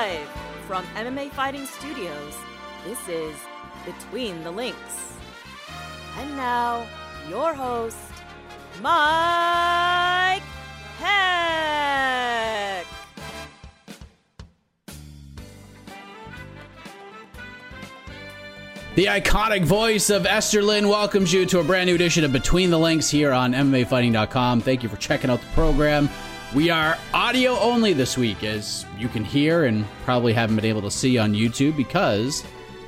Live from MMA Fighting Studios, this is Between the Links. And now, your host, Mike Heck. The iconic voice of Esther Lynn welcomes you to a brand new edition of Between the Links here on MMAfighting.com. Thank you for checking out the program. We are audio only this week, as you can hear and probably haven't been able to see on YouTube because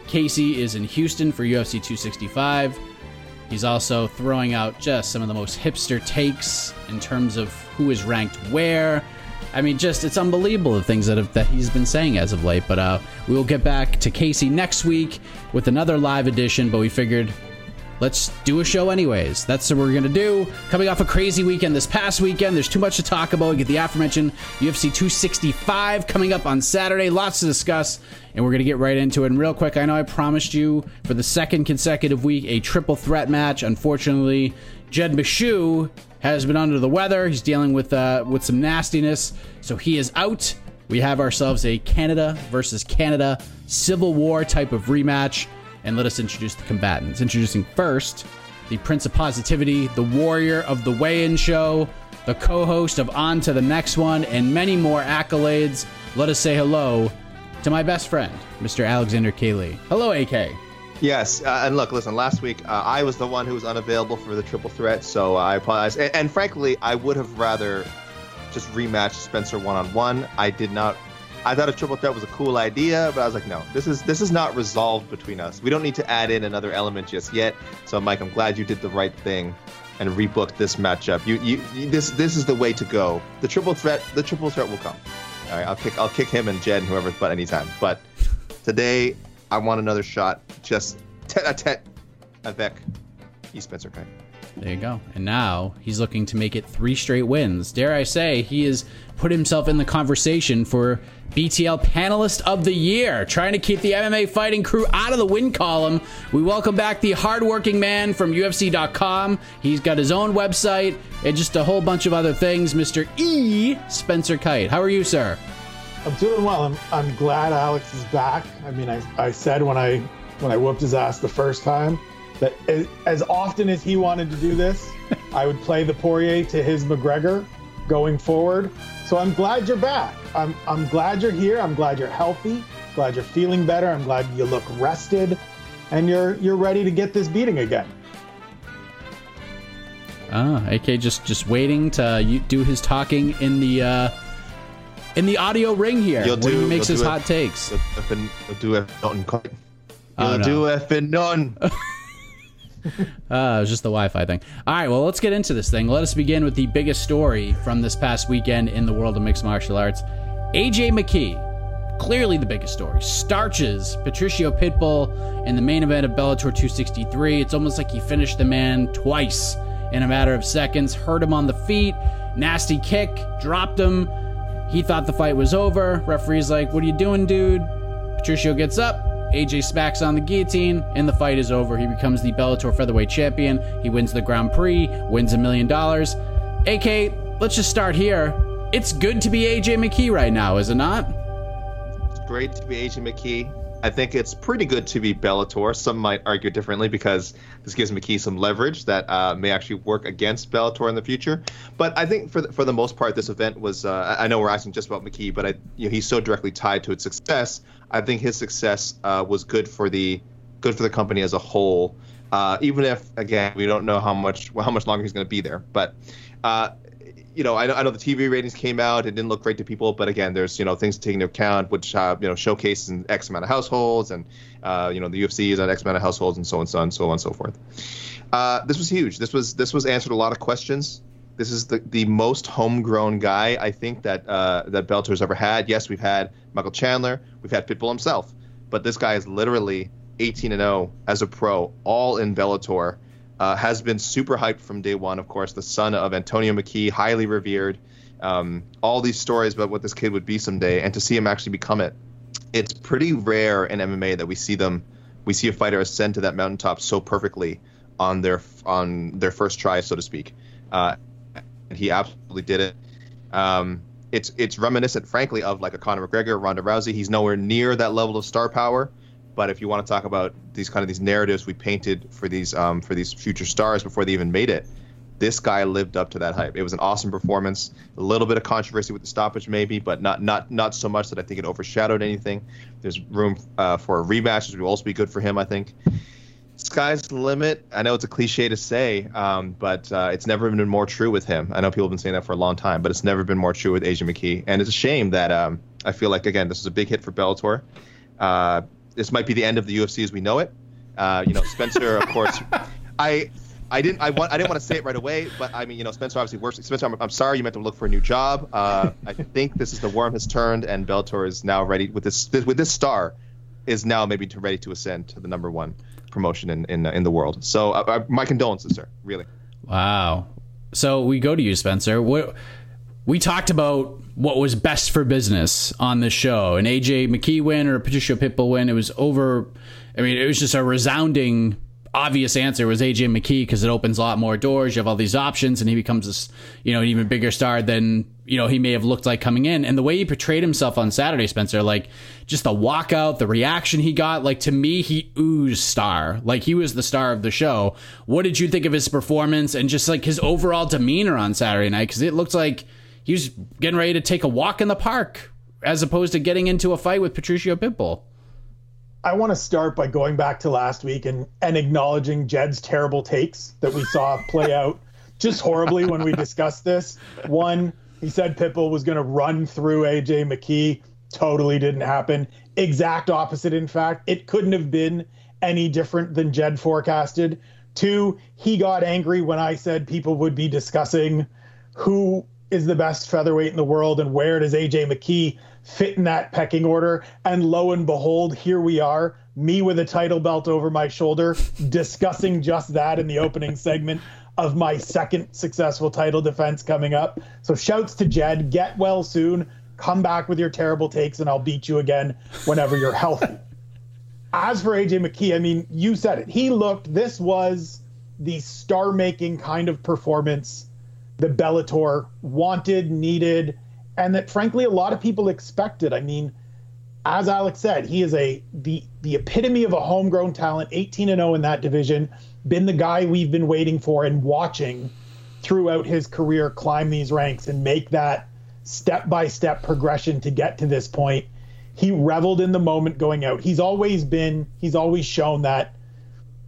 Casey is in Houston for UFC 265. He's also throwing out just some of the most hipster takes in terms of who is ranked where. I mean, just it's unbelievable the things that have, that he's been saying as of late. But uh, we will get back to Casey next week with another live edition. But we figured let's do a show anyways. That's what we're gonna do. Coming off a crazy weekend this past weekend, there's too much to talk about. We get the aforementioned UFC 265 coming up on Saturday. Lots to discuss, and we're gonna get right into it. And real quick, I know I promised you for the second consecutive week a triple threat match. Unfortunately, Jed Meshew has been under the weather. He's dealing with uh, with some nastiness, so he is out. We have ourselves a Canada versus Canada Civil War type of rematch, and let us introduce the combatants. Introducing first the Prince of Positivity, the Warrior of the Weigh-In Show, the co-host of On to the Next One, and many more accolades. Let us say hello to my best friend, Mr. Alexander K. Lee. Hello, AK. Yes, uh, and look, listen. Last week, uh, I was the one who was unavailable for the triple threat, so I apologize. And, and frankly, I would have rather just rematched Spencer one on one. I did not. I thought a triple threat was a cool idea, but I was like, no, this is this is not resolved between us. We don't need to add in another element just yet. So, Mike, I'm glad you did the right thing and rebooked this matchup. You, you, you this this is the way to go. The triple threat, the triple threat will come. All right, I'll kick I'll kick him and Jed and whoever, but anytime. But today, I want another shot, just tete a tete avec E. Spencer Kyte. There you go. And now he's looking to make it three straight wins. Dare I say, he has put himself in the conversation for BTL Panelist of the Year, trying to keep the MMA fighting crew out of the win column. We welcome back the hardworking man from UFC.com. He's got his own website and just a whole bunch of other things, Mr. E. Spencer Kyte. How are you, sir? I'm doing well. I'm, I'm glad Alex is back. I mean, I, I said when I when I whooped his ass the first time that as, as often as he wanted to do this, I would play the Poirier to his McGregor going forward. So I'm glad you're back. I'm I'm glad you're here. I'm glad you're healthy. Glad you're feeling better. I'm glad you look rested, and you're you're ready to get this beating again. Ah, AK just just waiting to do his talking in the uh, in the audio ring here. You'll when do- he makes you'll his do it. hot takes. You'll, you'll do it, nothing quite. Oh, You'll no. do effing none. Uh, it was just the Wi-Fi thing. All right, well, let's get into this thing. Let us begin with the biggest story from this past weekend in the world of mixed martial arts. AJ McKee, clearly the biggest story, starches Patricio Pitbull in the main event of Bellator 263. It's almost like he finished the man twice in a matter of seconds. Hurt him on the feet, nasty kick, dropped him. He thought the fight was over. Referee's like, What are you doing, dude? Patricio gets up. AJ smacks on the guillotine, and the fight is over. He becomes the Bellator featherweight champion. He wins the Grand Prix, wins a million dollars. AK, let's just start here. It's good to be AJ McKee right now, is it not? It's great to be AJ McKee. I think it's pretty good to be Bellator. Some might argue differently because this gives McKee some leverage that uh, may actually work against Bellator in the future. But I think for the, for the most part, this event was. Uh, I know we're asking just about McKee, but I, you know, he's so directly tied to its success. I think his success uh, was good for the good for the company as a whole. Uh, even if again we don't know how much how much longer he's going to be there, but uh, you know, I know, I know the TV ratings came out. It didn't look great to people, but again, there's you know things to take into account, which uh, you know showcases in X amount of households, and uh, you know the UFC is on X amount of households, and so on, so on, so on, and so forth. Uh, this was huge. This was this was answered a lot of questions. This is the, the most homegrown guy I think that uh, that Bellator's ever had. Yes, we've had Michael Chandler, we've had Pitbull himself, but this guy is literally 18 and 0 as a pro, all in Bellator. Uh, has been super hyped from day one. Of course, the son of Antonio McKee, highly revered. Um, all these stories about what this kid would be someday, and to see him actually become it, it's pretty rare in MMA that we see them, we see a fighter ascend to that mountaintop so perfectly on their on their first try, so to speak. Uh, and he absolutely did it. Um, it's it's reminiscent, frankly, of like a Conor McGregor, Ronda Rousey. He's nowhere near that level of star power, but if you want to talk about these kind of these narratives we painted for these um, for these future stars before they even made it, this guy lived up to that hype. It was an awesome performance. A little bit of controversy with the stoppage, maybe, but not not not so much that I think it overshadowed anything. There's room uh, for a rematch, which will also be good for him, I think. Sky's the limit. I know it's a cliche to say, um, but uh, it's never been more true with him. I know people have been saying that for a long time, but it's never been more true with AJ McKee. And it's a shame that um, I feel like again this is a big hit for Bellator. Uh, this might be the end of the UFC as we know it. Uh, you know, Spencer, of course. I I didn't I want I didn't want to say it right away, but I mean, you know, Spencer obviously works. Spencer, I'm, I'm sorry you meant to look for a new job. Uh, I think this is the worm has turned, and Bellator is now ready with this, this with this star is now maybe to, ready to ascend to the number one promotion in in, in the world. So uh, uh, my condolences, sir. Really. Wow. So we go to you, Spencer. What we talked about what was best for business on the show. An AJ McKee win or a Patricio Pitbull win. It was over. I mean, it was just a resounding, obvious answer was AJ McKee because it opens a lot more doors. You have all these options, and he becomes this, you know, an even bigger star than you know he may have looked like coming in. And the way he portrayed himself on Saturday, Spencer, like just the walkout, the reaction he got, like to me, he oozed star. Like he was the star of the show. What did you think of his performance and just like his overall demeanor on Saturday night? Because it looked like he was getting ready to take a walk in the park as opposed to getting into a fight with Patricio Pitbull. I want to start by going back to last week and, and acknowledging Jed's terrible takes that we saw play out just horribly when we discussed this. One, he said Pitbull was going to run through AJ McKee. Totally didn't happen. Exact opposite, in fact. It couldn't have been any different than Jed forecasted. Two, he got angry when I said people would be discussing who is the best featherweight in the world and where does AJ McKee fit in that pecking order? And lo and behold, here we are, me with a title belt over my shoulder, discussing just that in the opening segment of my second successful title defense coming up. So shouts to Jed, get well soon. Come back with your terrible takes and I'll beat you again whenever you're healthy. As for AJ McKee, I mean, you said it. He looked, this was the star making kind of performance the Bellator wanted, needed, and that frankly a lot of people expected. I mean, as Alex said, he is a the the epitome of a homegrown talent, 18 and 0 in that division, been the guy we've been waiting for and watching throughout his career climb these ranks and make that step by step progression to get to this point. He reveled in the moment going out. He's always been, he's always shown that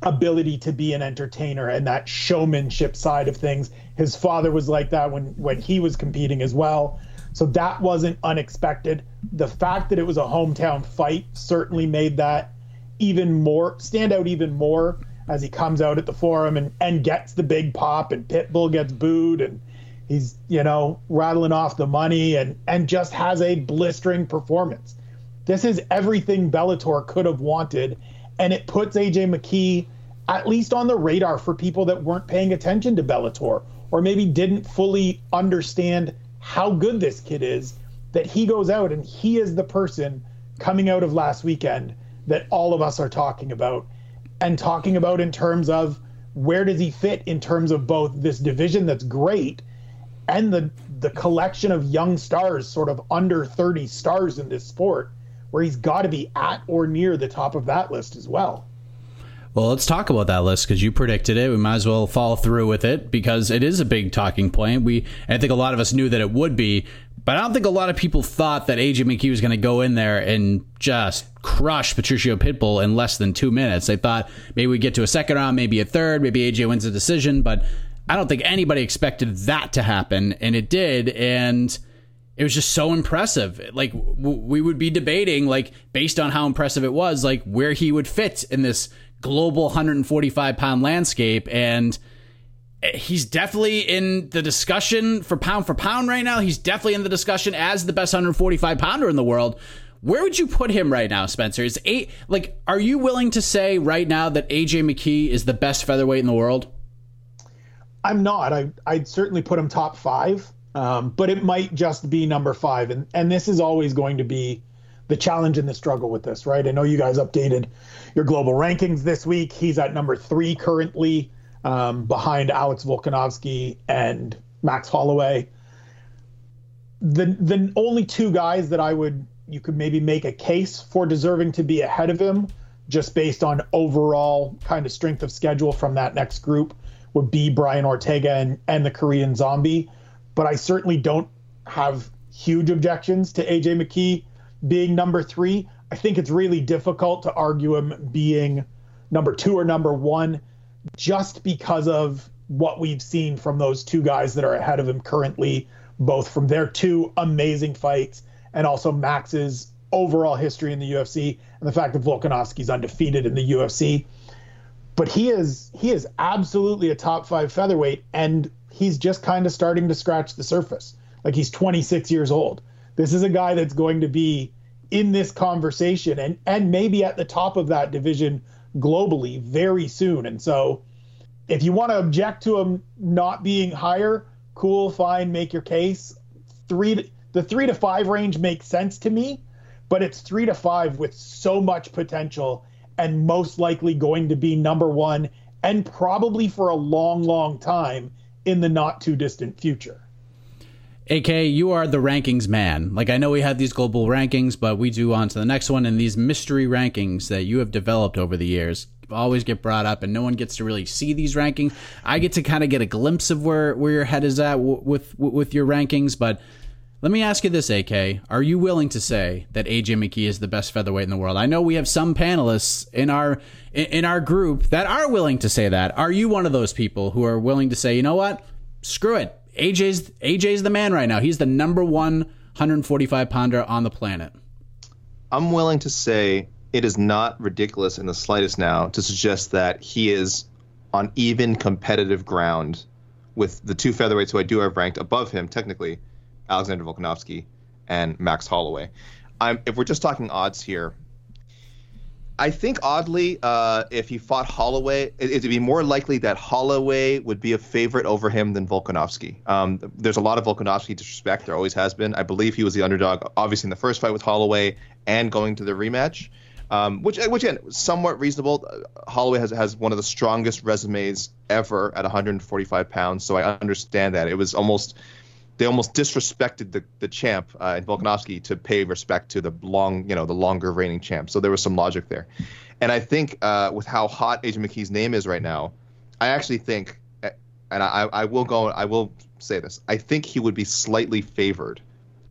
ability to be an entertainer and that showmanship side of things. His father was like that when when he was competing as well. So that wasn't unexpected. The fact that it was a hometown fight certainly made that even more stand out even more as he comes out at the forum and, and gets the big pop and Pitbull gets booed and he's, you know, rattling off the money and and just has a blistering performance. This is everything Bellator could have wanted and it puts AJ McKee at least on the radar for people that weren't paying attention to Bellator or maybe didn't fully understand how good this kid is that he goes out and he is the person coming out of last weekend that all of us are talking about and talking about in terms of where does he fit in terms of both this division that's great and the the collection of young stars sort of under 30 stars in this sport where he's got to be at or near the top of that list as well. Well, let's talk about that list because you predicted it. We might as well follow through with it because it is a big talking point. We, I think a lot of us knew that it would be, but I don't think a lot of people thought that AJ McKee was going to go in there and just crush Patricio Pitbull in less than two minutes. They thought maybe we get to a second round, maybe a third, maybe AJ wins a decision, but I don't think anybody expected that to happen, and it did. And it was just so impressive. Like w- we would be debating, like based on how impressive it was, like where he would fit in this global 145 pound landscape. And he's definitely in the discussion for pound for pound right now. He's definitely in the discussion as the best 145 pounder in the world. Where would you put him right now, Spencer? Is eight like are you willing to say right now that AJ McKee is the best featherweight in the world? I'm not. I I'd certainly put him top five, um, but it might just be number five, and and this is always going to be the challenge and the struggle with this, right? I know you guys updated your global rankings this week. He's at number three currently, um, behind Alex Volkanovski and Max Holloway. The the only two guys that I would you could maybe make a case for deserving to be ahead of him, just based on overall kind of strength of schedule from that next group, would be Brian Ortega and, and the Korean Zombie. But I certainly don't have huge objections to AJ McKee being number three. I think it's really difficult to argue him being number two or number one just because of what we've seen from those two guys that are ahead of him currently, both from their two amazing fights and also Max's overall history in the UFC and the fact that Volkanovski's undefeated in the UFC. But he is he is absolutely a top five featherweight, and he's just kind of starting to scratch the surface. Like he's 26 years old. This is a guy that's going to be in this conversation and and maybe at the top of that division globally very soon. And so if you want to object to him not being higher, cool, fine, make your case. Three the three to five range makes sense to me, but it's three to five with so much potential and most likely going to be number one and probably for a long, long time in the not too distant future. AK, you are the rankings man. Like I know we had these global rankings, but we do on to the next one, and these mystery rankings that you have developed over the years always get brought up, and no one gets to really see these rankings. I get to kind of get a glimpse of where where your head is at with with your rankings, but. Let me ask you this, AK. Are you willing to say that AJ McKee is the best featherweight in the world? I know we have some panelists in our in our group that are willing to say that. Are you one of those people who are willing to say, you know what? Screw it. AJ's AJ's the man right now. He's the number one 145 pounder on the planet. I'm willing to say it is not ridiculous in the slightest now to suggest that he is on even competitive ground with the two featherweights who I do have ranked above him technically, Alexander Volkanovski and Max Holloway. I'm, if we're just talking odds here, I think oddly, uh, if he fought Holloway, it, would be more likely that Holloway would be a favorite over him than Volkanovski. Um, there's a lot of Volkanovski disrespect. There always has been. I believe he was the underdog, obviously in the first fight with Holloway and going to the rematch, um, which which again somewhat reasonable. Holloway has has one of the strongest resumes ever at 145 pounds, so I understand that. It was almost they almost disrespected the, the champ uh, in Volkanovski to pay respect to the long, you know, the longer reigning champ. So there was some logic there. And I think uh, with how hot AJ McKee's name is right now, I actually think, and I, I will go, I will say this, I think he would be slightly favored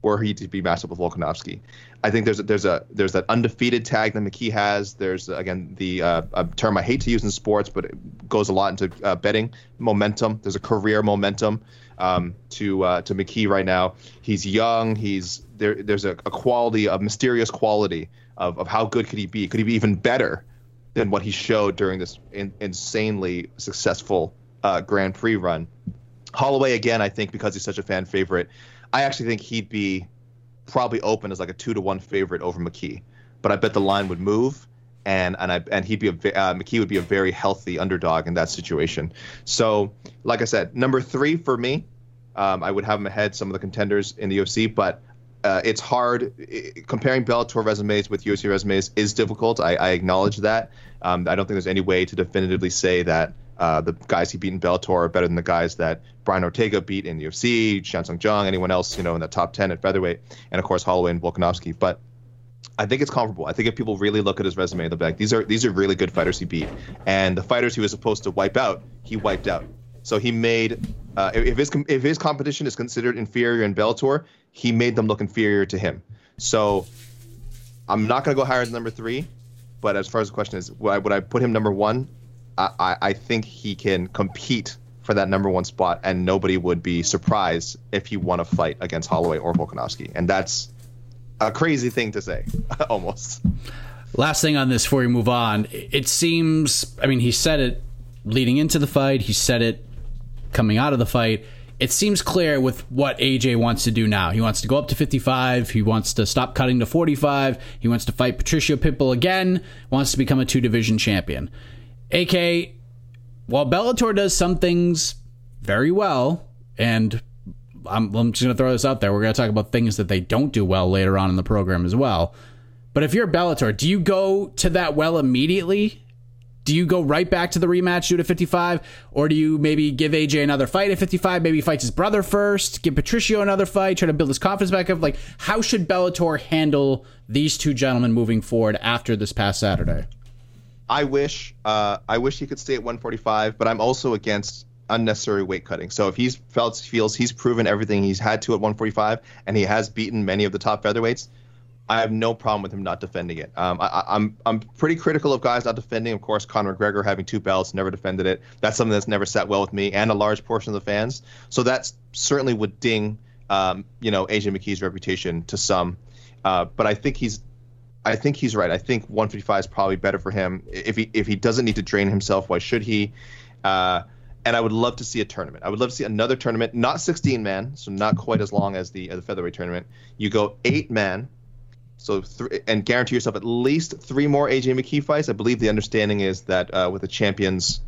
were he to be matched up with Volkanovski. I think there's a, there's a there's that undefeated tag that McKee has. There's again the uh, a term I hate to use in sports, but it goes a lot into uh, betting momentum. There's a career momentum um, to uh, to McKee right now. He's young. He's there. There's a, a quality, a mysterious quality of, of how good could he be? Could he be even better than what he showed during this in, insanely successful uh, Grand Prix run? Holloway again, I think because he's such a fan favorite, I actually think he'd be probably open as like a two to one favorite over McKee. But I bet the line would move and and I and he'd be a uh, McKee would be a very healthy underdog in that situation. So, like I said, number three for me, um, I would have him ahead some of the contenders in the UFC, but uh, it's hard comparing Bellator resumes with UFC resumes is difficult. I, I acknowledge that. Um, I don't think there's any way to definitively say that uh, the guys he beat in Bellator are better than the guys that Brian Ortega beat in the UFC, Chan Sung Jung, anyone else, you know, in the top 10 at featherweight, and of course Holloway and Volkanovski. But I think it's comparable. I think if people really look at his resume, they'll be like, these are these are really good fighters he beat, and the fighters he was supposed to wipe out, he wiped out. So he made uh, if his if his competition is considered inferior in Bellator, he made them look inferior to him. So I'm not to go higher than number three, but as far as the question is, would I, would I put him number one? I, I think he can compete for that number one spot, and nobody would be surprised if he won a fight against Holloway or Volkanovski, and that's a crazy thing to say, almost. Last thing on this before we move on, it seems. I mean, he said it leading into the fight. He said it coming out of the fight. It seems clear with what AJ wants to do now. He wants to go up to 55. He wants to stop cutting to 45. He wants to fight Patricio Pitbull again. Wants to become a two division champion. AK, while Bellator does some things very well, and I'm, I'm just going to throw this out there, we're going to talk about things that they don't do well later on in the program as well. But if you're Bellator, do you go to that well immediately? Do you go right back to the rematch, shoot at 55? Or do you maybe give AJ another fight at 55? Maybe fights his brother first, give Patricio another fight, try to build his confidence back up? Like, how should Bellator handle these two gentlemen moving forward after this past Saturday? I wish uh, I wish he could stay at 145, but I'm also against unnecessary weight cutting. So if he's felt feels he's proven everything he's had to at 145, and he has beaten many of the top featherweights, I have no problem with him not defending it. Um, I, am I'm, I'm pretty critical of guys not defending. Of course, Conor McGregor having two belts, never defended it. That's something that's never sat well with me and a large portion of the fans. So that certainly would ding, um, you know, AJ McKee's reputation to some. Uh, but I think he's I think he's right. I think 155 is probably better for him. If he if he doesn't need to drain himself, why should he? Uh, and I would love to see a tournament. I would love to see another tournament, not 16 man, so not quite as long as the uh, the featherweight tournament. You go eight man, so th- and guarantee yourself at least three more AJ McKee fights. I believe the understanding is that uh, with the champions,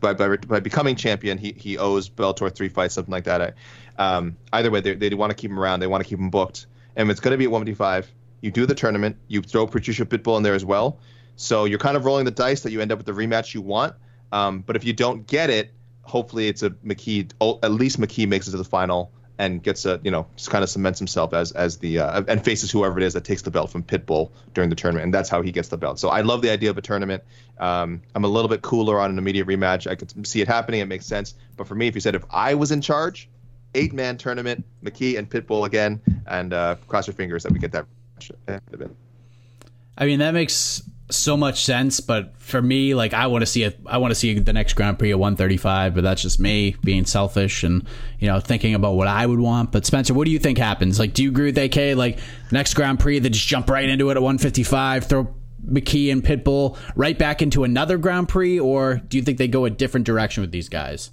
by, by, by becoming champion, he he owes Bellator three fights, something like that. Um, either way, they they want to keep him around. They want to keep him booked, and it's going to be at 155 you do the tournament, you throw Patricio Pitbull in there as well. So you're kind of rolling the dice that you end up with the rematch you want. Um, but if you don't get it, hopefully it's a McKee. At least McKee makes it to the final and gets a you know just kind of cements himself as as the uh, and faces whoever it is that takes the belt from Pitbull during the tournament, and that's how he gets the belt. So I love the idea of a tournament. Um, I'm a little bit cooler on an immediate rematch. I could see it happening. It makes sense. But for me, if you said if I was in charge, eight man tournament, McKee and Pitbull again, and uh, cross your fingers that we get that I mean, that makes so much sense, but for me, like I want to see it. I want to see the next Grand Prix at 135, but that's just me being selfish and you know thinking about what I would want. But Spencer, what do you think happens? Like, do you agree with AK? Like next Grand Prix, they just jump right into it at 155, throw McKee and Pitbull right back into another Grand Prix, or do you think they go a different direction with these guys?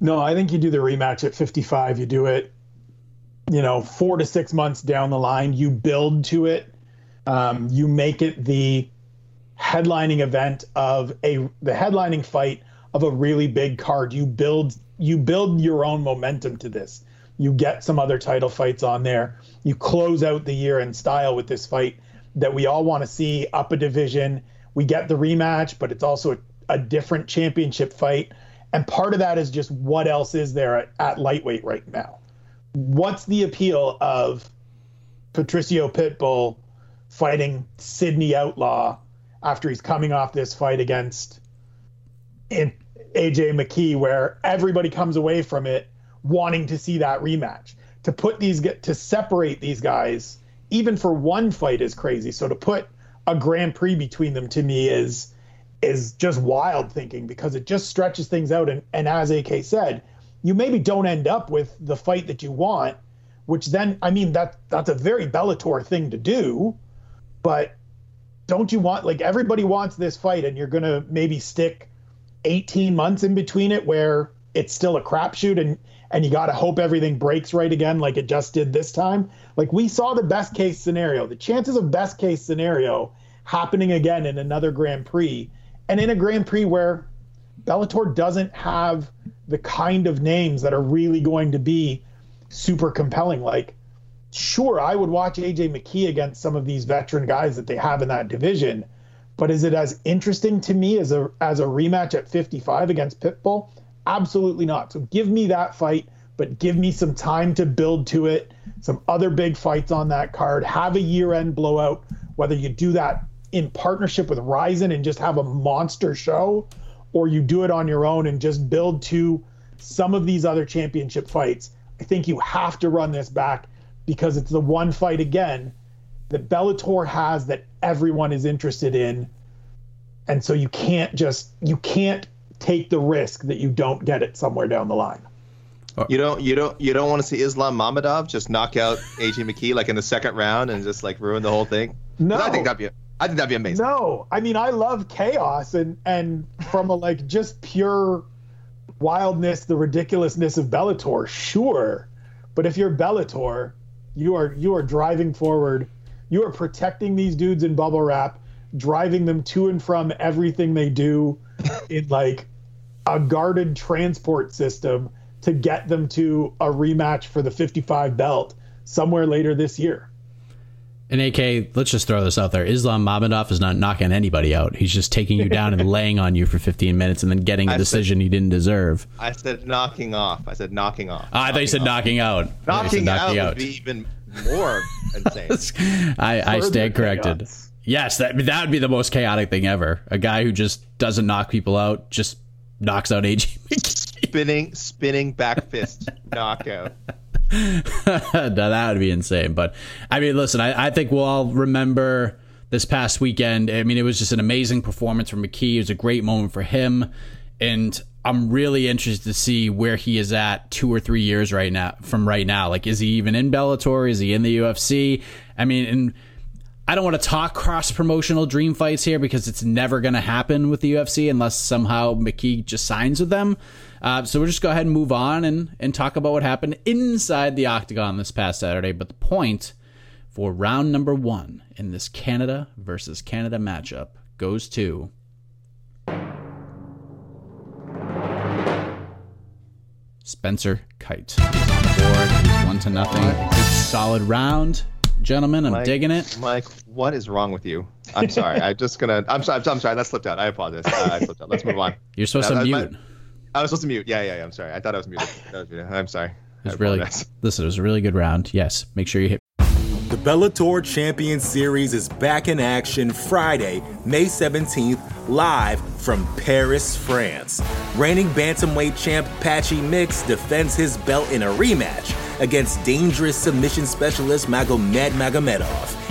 No, I think you do the rematch at 55. You do it you know, four to six months down the line, you build to it. Um, you make it the headlining event of a the headlining fight of a really big card. You build you build your own momentum to this. You get some other title fights on there. You close out the year in style with this fight that we all want to see up a division. We get the rematch, but it's also a, a different championship fight. And part of that is just what else is there at, at lightweight right now what's the appeal of Patricio Pitbull fighting Sidney Outlaw after he's coming off this fight against AJ McKee, where everybody comes away from it wanting to see that rematch. To put these to separate these guys, even for one fight, is crazy. So to put a Grand Prix between them to me is is just wild thinking because it just stretches things out. And, and as AK said, you maybe don't end up with the fight that you want, which then I mean that that's a very Bellator thing to do, but don't you want like everybody wants this fight and you're gonna maybe stick 18 months in between it where it's still a crapshoot and and you got to hope everything breaks right again like it just did this time. Like we saw the best case scenario, the chances of best case scenario happening again in another Grand Prix and in a Grand Prix where Bellator doesn't have the kind of names that are really going to be super compelling. Like sure, I would watch AJ McKee against some of these veteran guys that they have in that division. But is it as interesting to me as a as a rematch at 55 against Pitbull? Absolutely not. So give me that fight, but give me some time to build to it. Some other big fights on that card. Have a year-end blowout. Whether you do that in partnership with Rizin and just have a monster show, or you do it on your own and just build to some of these other championship fights. I think you have to run this back because it's the one fight again that Bellator has that everyone is interested in. And so you can't just you can't take the risk that you don't get it somewhere down the line. Uh, you don't you don't you don't want to see Islam Mamedov just knock out AJ McKee like in the second round and just like ruin the whole thing? No, I think that'd be I think that'd be amazing. No, I mean I love chaos and and from a like just pure wildness, the ridiculousness of Bellator, sure. But if you're Bellator, you are you are driving forward. You are protecting these dudes in bubble wrap, driving them to and from everything they do in like a guarded transport system to get them to a rematch for the 55 belt somewhere later this year. And AK, let's just throw this out there. Islam Mamedov is not knocking anybody out. He's just taking you down and laying on you for 15 minutes and then getting a I decision said, he didn't deserve. I said knocking off. I said knocking off. Oh, I thought you said off. knocking out. Knocking, knocking out, would be even more insane. I, I stand corrected. chaos. Yes, that that would be the most chaotic thing ever. A guy who just doesn't knock people out, just knocks out AJ McKee. spinning, spinning back fist knockout. now, that would be insane. But I mean, listen, I, I think we'll all remember this past weekend. I mean, it was just an amazing performance from McKee. It was a great moment for him, and I'm really interested to see where he is at two or three years right now from right now. Like, is he even in Bellator? Is he in the UFC? I mean, and I don't want to talk cross promotional dream fights here because it's never going to happen with the UFC unless somehow McKee just signs with them. Uh, so we'll just go ahead and move on and, and talk about what happened inside the octagon this past Saturday. But the point for round number one in this Canada versus Canada matchup goes to. Spencer Kyte. He's on the board. He's one to nothing. Solid round, gentlemen. I'm Mike, digging it. Mike, what is wrong with you? I'm sorry. I'm just gonna. I'm sorry. I'm sorry. That slipped out. I apologize. Uh, I slipped out. Let's move on. You're supposed No, to that- mute. I was supposed to mute. Yeah, yeah, yeah. I'm sorry. I thought I was muted. That was muted. I'm sorry. It was really apologize. listen. It was a really good round. Yes, make sure you hit. The Bellator Champion Series is back in action Friday, May 17th, live from Paris, France. Reigning bantamweight champ Patchy Mix defends his belt in a rematch against dangerous submission specialist Magomed Magomedov.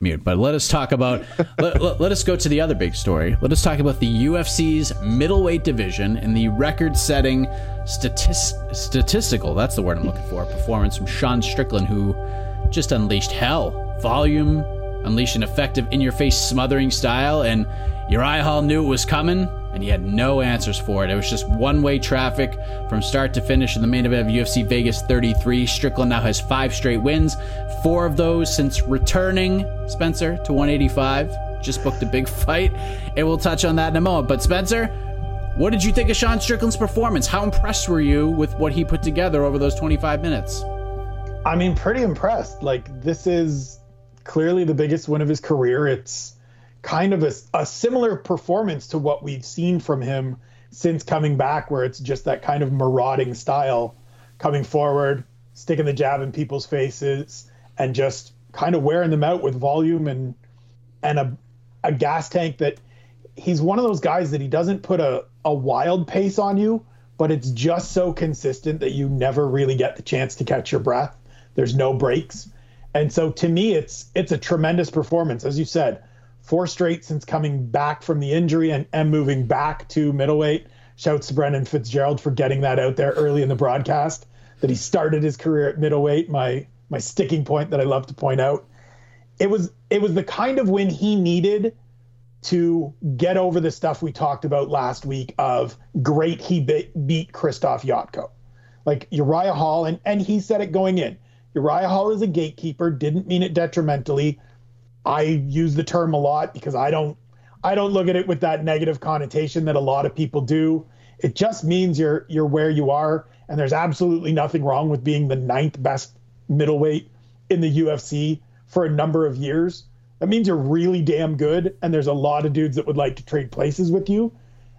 Mute. But let us talk about. let, let, let us go to the other big story. Let us talk about the UFC's middleweight division and the record-setting statist, statistical. That's the word I'm looking for. Performance from Sean Strickland, who just unleashed hell, volume, unleashed an effective in-your-face smothering style, and Uriah Hall knew it was coming. And he had no answers for it. It was just one way traffic from start to finish in the main event of UFC Vegas 33. Strickland now has five straight wins, four of those since returning Spencer to 185. Just booked a big fight, and we'll touch on that in a moment. But Spencer, what did you think of Sean Strickland's performance? How impressed were you with what he put together over those 25 minutes? I mean, pretty impressed. Like, this is clearly the biggest win of his career. It's kind of a, a similar performance to what we've seen from him since coming back, where it's just that kind of marauding style coming forward, sticking the jab in people's faces, and just kind of wearing them out with volume and and a, a gas tank that he's one of those guys that he doesn't put a, a wild pace on you, but it's just so consistent that you never really get the chance to catch your breath. There's no breaks. And so to me it's it's a tremendous performance. As you said, four straight since coming back from the injury and, and moving back to middleweight. Shouts to Brendan Fitzgerald for getting that out there early in the broadcast that he started his career at middleweight. My my sticking point that I love to point out. it was it was the kind of win he needed to get over the stuff we talked about last week of great he be- beat Krzysztof Jotko. Like Uriah Hall, and, and he said it going in. Uriah Hall is a gatekeeper, didn't mean it detrimentally. I use the term a lot because I don't I don't look at it with that negative connotation that a lot of people do. It just means you're you're where you are, and there's absolutely nothing wrong with being the ninth best middleweight in the UFC for a number of years. That means you're really damn good, and there's a lot of dudes that would like to trade places with you.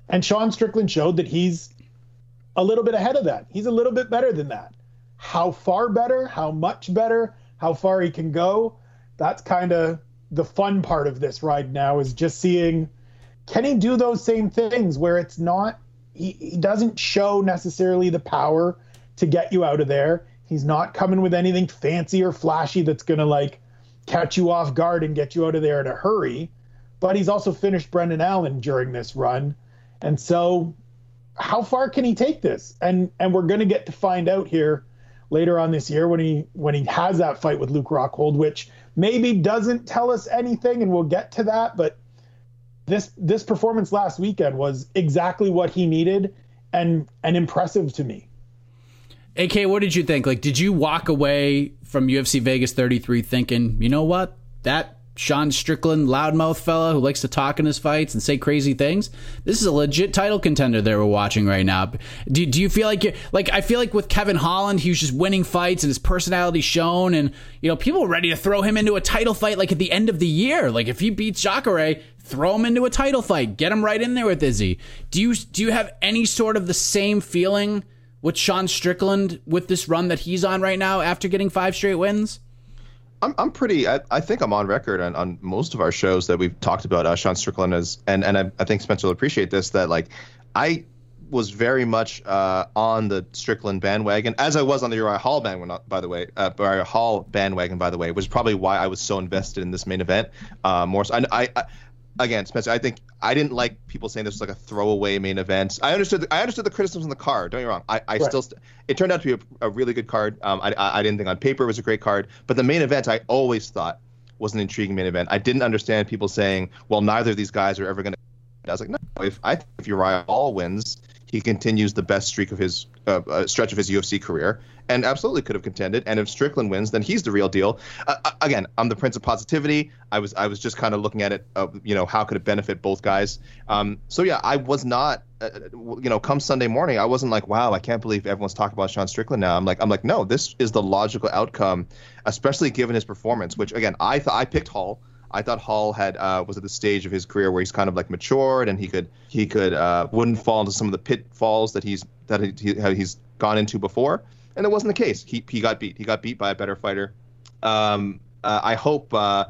And Sean Strickland showed that he's a little bit ahead of that. He's a little bit better than that. How far better, how much better, how far he can go, that's kind of the fun part of this ride now is just seeing can he do those same things where it's not he, he doesn't show necessarily the power to get you out of there. He's not coming with anything fancy or flashy that's going to like catch you off guard and get you out of there in a hurry. But he's also finished Brendan Allen during this run. And so how far can he take this? And and we're going to get to find out here later on this year when he when he has that fight with Luke Rockhold, which maybe doesn't tell us anything, and we'll get to that. But this this performance last weekend was exactly what he needed and and impressive to me. AK, what did you think? Like, did you walk away from UFC Vegas 33 thinking, you know what, that Sean Strickland, loudmouth fella who likes to talk in his fights and say crazy things. This is a legit title contender that we're watching right now. Do, do you feel like you're like? I feel like with Kevin Holland, he was just winning fights and his personality shown, and you know people were ready to throw him into a title fight like at the end of the year. Like if he beats Jacare, throw him into a title fight, get him right in there with Izzy. Do you do you have any sort of the same feeling with Sean Strickland with this run that he's on right now after getting five straight wins? I'm, I'm pretty. I, I think I'm on record on, on most of our shows that we've talked about uh, Sean Strickland as, and and I, I think Spencer will appreciate this that like I was very much uh, on the Strickland bandwagon, as I was on the Uriah Hall bandwagon, by the way. Uh, Uriah Hall bandwagon, by the way, which is probably why I was so invested in this main event. Uh, more so, I, I, again, Spencer, I think I didn't like people saying this was like a throwaway main event. I understood. The, I understood the criticisms in the card. Don't get me wrong. I, I right. still. St- it turned out to be a, a really good card. Um, I, I didn't think on paper it was a great card, but the main event I always thought was an intriguing main event. I didn't understand people saying, "Well, neither of these guys are ever going to." I was like, no. If I if Uriah Hall wins, he continues the best streak of his uh, uh, stretch of his UFC career, and absolutely could have contended. And if Strickland wins, then he's the real deal. Uh, uh, again, I'm the prince of positivity. I was I was just kind of looking at it, uh, you know, how could it benefit both guys? Um, so yeah, I was not, uh, you know, come Sunday morning, I wasn't like, wow, I can't believe everyone's talking about Sean Strickland now. I'm like, I'm like, no, this is the logical outcome, especially given his performance. Which again, I thought I picked Hall. I thought Hall had uh, was at the stage of his career where he's kind of like matured and he could he could uh, wouldn't fall into some of the pitfalls that he's that he, he's gone into before, and it wasn't the case. He he got beat. He got beat by a better fighter. Um, uh, I hope uh,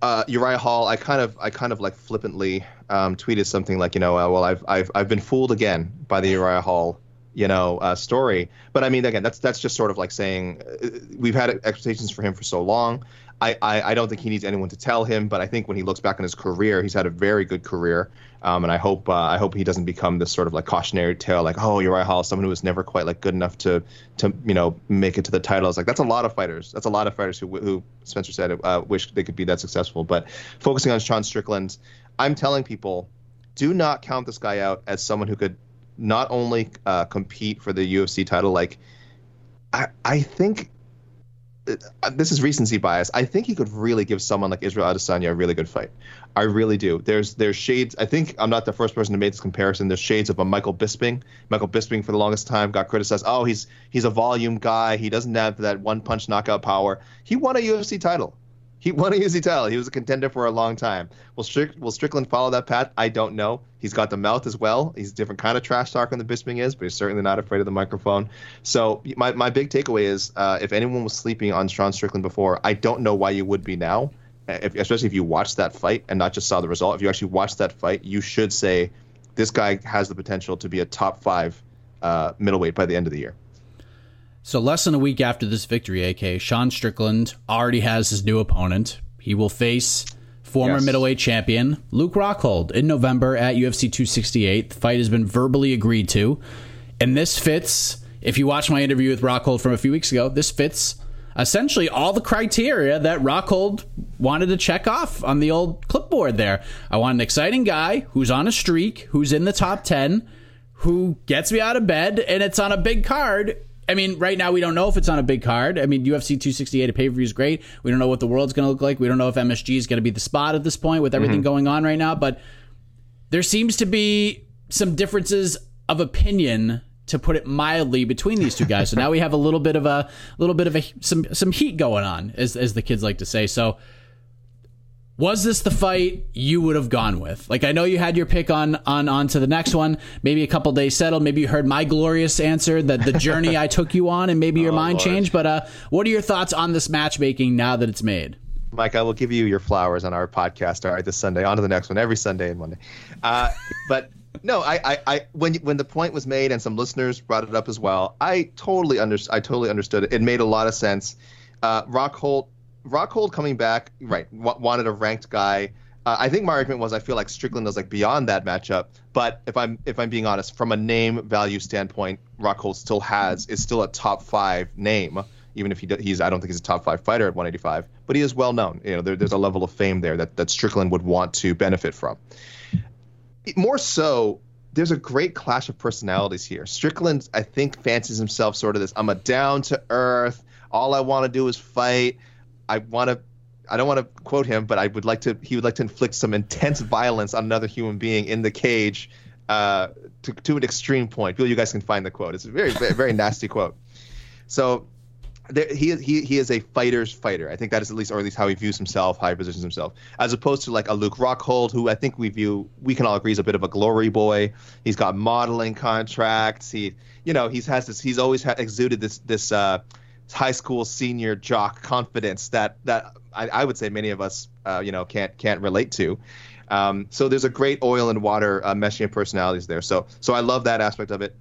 uh, Uriah Hall. I kind of I kind of like flippantly um, tweeted something like you know uh, well I've I've I've been fooled again by the Uriah Hall you know uh, story but i mean again that's that's just sort of like saying uh, we've had expectations for him for so long I, I, I, don't think he needs anyone to tell him, but I think when he looks back on his career, he's had a very good career, um, and I hope uh, I hope he doesn't become this sort of like cautionary tale, like oh Uriah Hall, someone who was never quite like good enough to to you know make it to the title. It's like that's a lot of fighters. That's a lot of fighters who who Spencer said uh, wish they could be that successful. But focusing on Sean Strickland, I'm telling people, do not count this guy out as someone who could not only uh, compete for the UFC title, like I I think uh, this is recency bias. I think he could really give someone like Israel Adesanya a really good fight. I really do. There's there's shades. I think I'm not the first person to make this comparison. There's shades of a Michael Bisping. Michael Bisping for the longest time got criticized. Oh, he's he's a volume guy. He doesn't have that one punch knockout power. He won a UFC title. He won a UFC title. He was a contender for a long time. Will, Strick, will Strickland follow that path? I don't know. He's got the mouth as well. He's a different kind of trash talker than Bisping is, but he's certainly not afraid of the microphone. So my, my big takeaway is uh, if anyone was sleeping on Sean Strickland before, I don't know why you would be now. If, especially if you watched that fight and not just saw the result. If you actually watched that fight, you should say this guy has the potential to be a top five uh, middleweight by the end of the year. So, less than a week after this victory, AK, Sean Strickland already has his new opponent. He will face former yes. middleweight champion Luke Rockhold in November at UFC 268. The fight has been verbally agreed to. And this fits, if you watch my interview with Rockhold from a few weeks ago, this fits essentially all the criteria that Rockhold wanted to check off on the old clipboard there. I want an exciting guy who's on a streak, who's in the top 10, who gets me out of bed, and it's on a big card. I mean, right now we don't know if it's on a big card. I mean, UFC 268 a pay per view is great. We don't know what the world's going to look like. We don't know if MSG is going to be the spot at this point with everything mm-hmm. going on right now. But there seems to be some differences of opinion to put it mildly between these two guys. So now we have a little bit of a little bit of a some some heat going on as as the kids like to say. So was this the fight you would have gone with? Like I know you had your pick on on on to the next one. Maybe a couple days settled. Maybe you heard my glorious answer that the journey I took you on, and maybe your oh, mind Lord. changed. But uh, what are your thoughts on this matchmaking now that it's made? Mike, I will give you your flowers on our podcast. All right, this Sunday. On to the next one. Every Sunday and Monday. Uh, but no, I, I, I, when when the point was made and some listeners brought it up as well, I totally under, I totally understood it. It made a lot of sense. Uh, Rockhold, Rockhold coming back, right? W- wanted a ranked guy. Uh, I think my argument was I feel like Strickland is like beyond that matchup. But if I'm if I'm being honest, from a name value standpoint, Rockhold still has is still a top five name even if he he's I don't think he's a top five fighter at 185, but he is well known. You know, there, there's a level of fame there that that Strickland would want to benefit from. More so, there's a great clash of personalities here. Strickland, I think, fancies himself sort of this. I'm a down to earth. All I want to do is fight. I want to. I don't want to quote him, but I would like to. He would like to inflict some intense violence on another human being in the cage, uh, to to an extreme point. You guys can find the quote. It's a very very, very nasty quote. So there, he he he is a fighter's fighter. I think that is at least, or at least how he views himself, how he positions himself, as opposed to like a Luke Rockhold, who I think we view, we can all agree is a bit of a glory boy. He's got modeling contracts. He, you know, he's has this. He's always had, exuded this this uh, high school senior jock confidence that that I, I would say many of us, uh, you know, can't can't relate to. Um, so there's a great oil and water uh, meshing of personalities there. So so I love that aspect of it.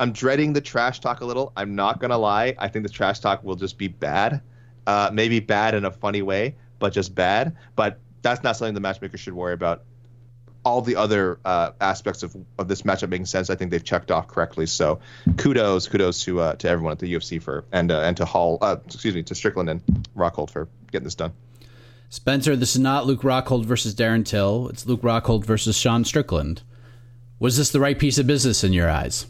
I'm dreading the trash talk a little. I'm not gonna lie. I think the trash talk will just be bad. Uh, maybe bad in a funny way, but just bad. But that's not something the matchmaker should worry about. All the other uh, aspects of, of this matchup making sense. I think they've checked off correctly. So, kudos, kudos to uh, to everyone at the UFC for and uh, and to Hall, uh, excuse me, to Strickland and Rockhold for getting this done. Spencer, this is not Luke Rockhold versus Darren Till. It's Luke Rockhold versus Sean Strickland. Was this the right piece of business in your eyes?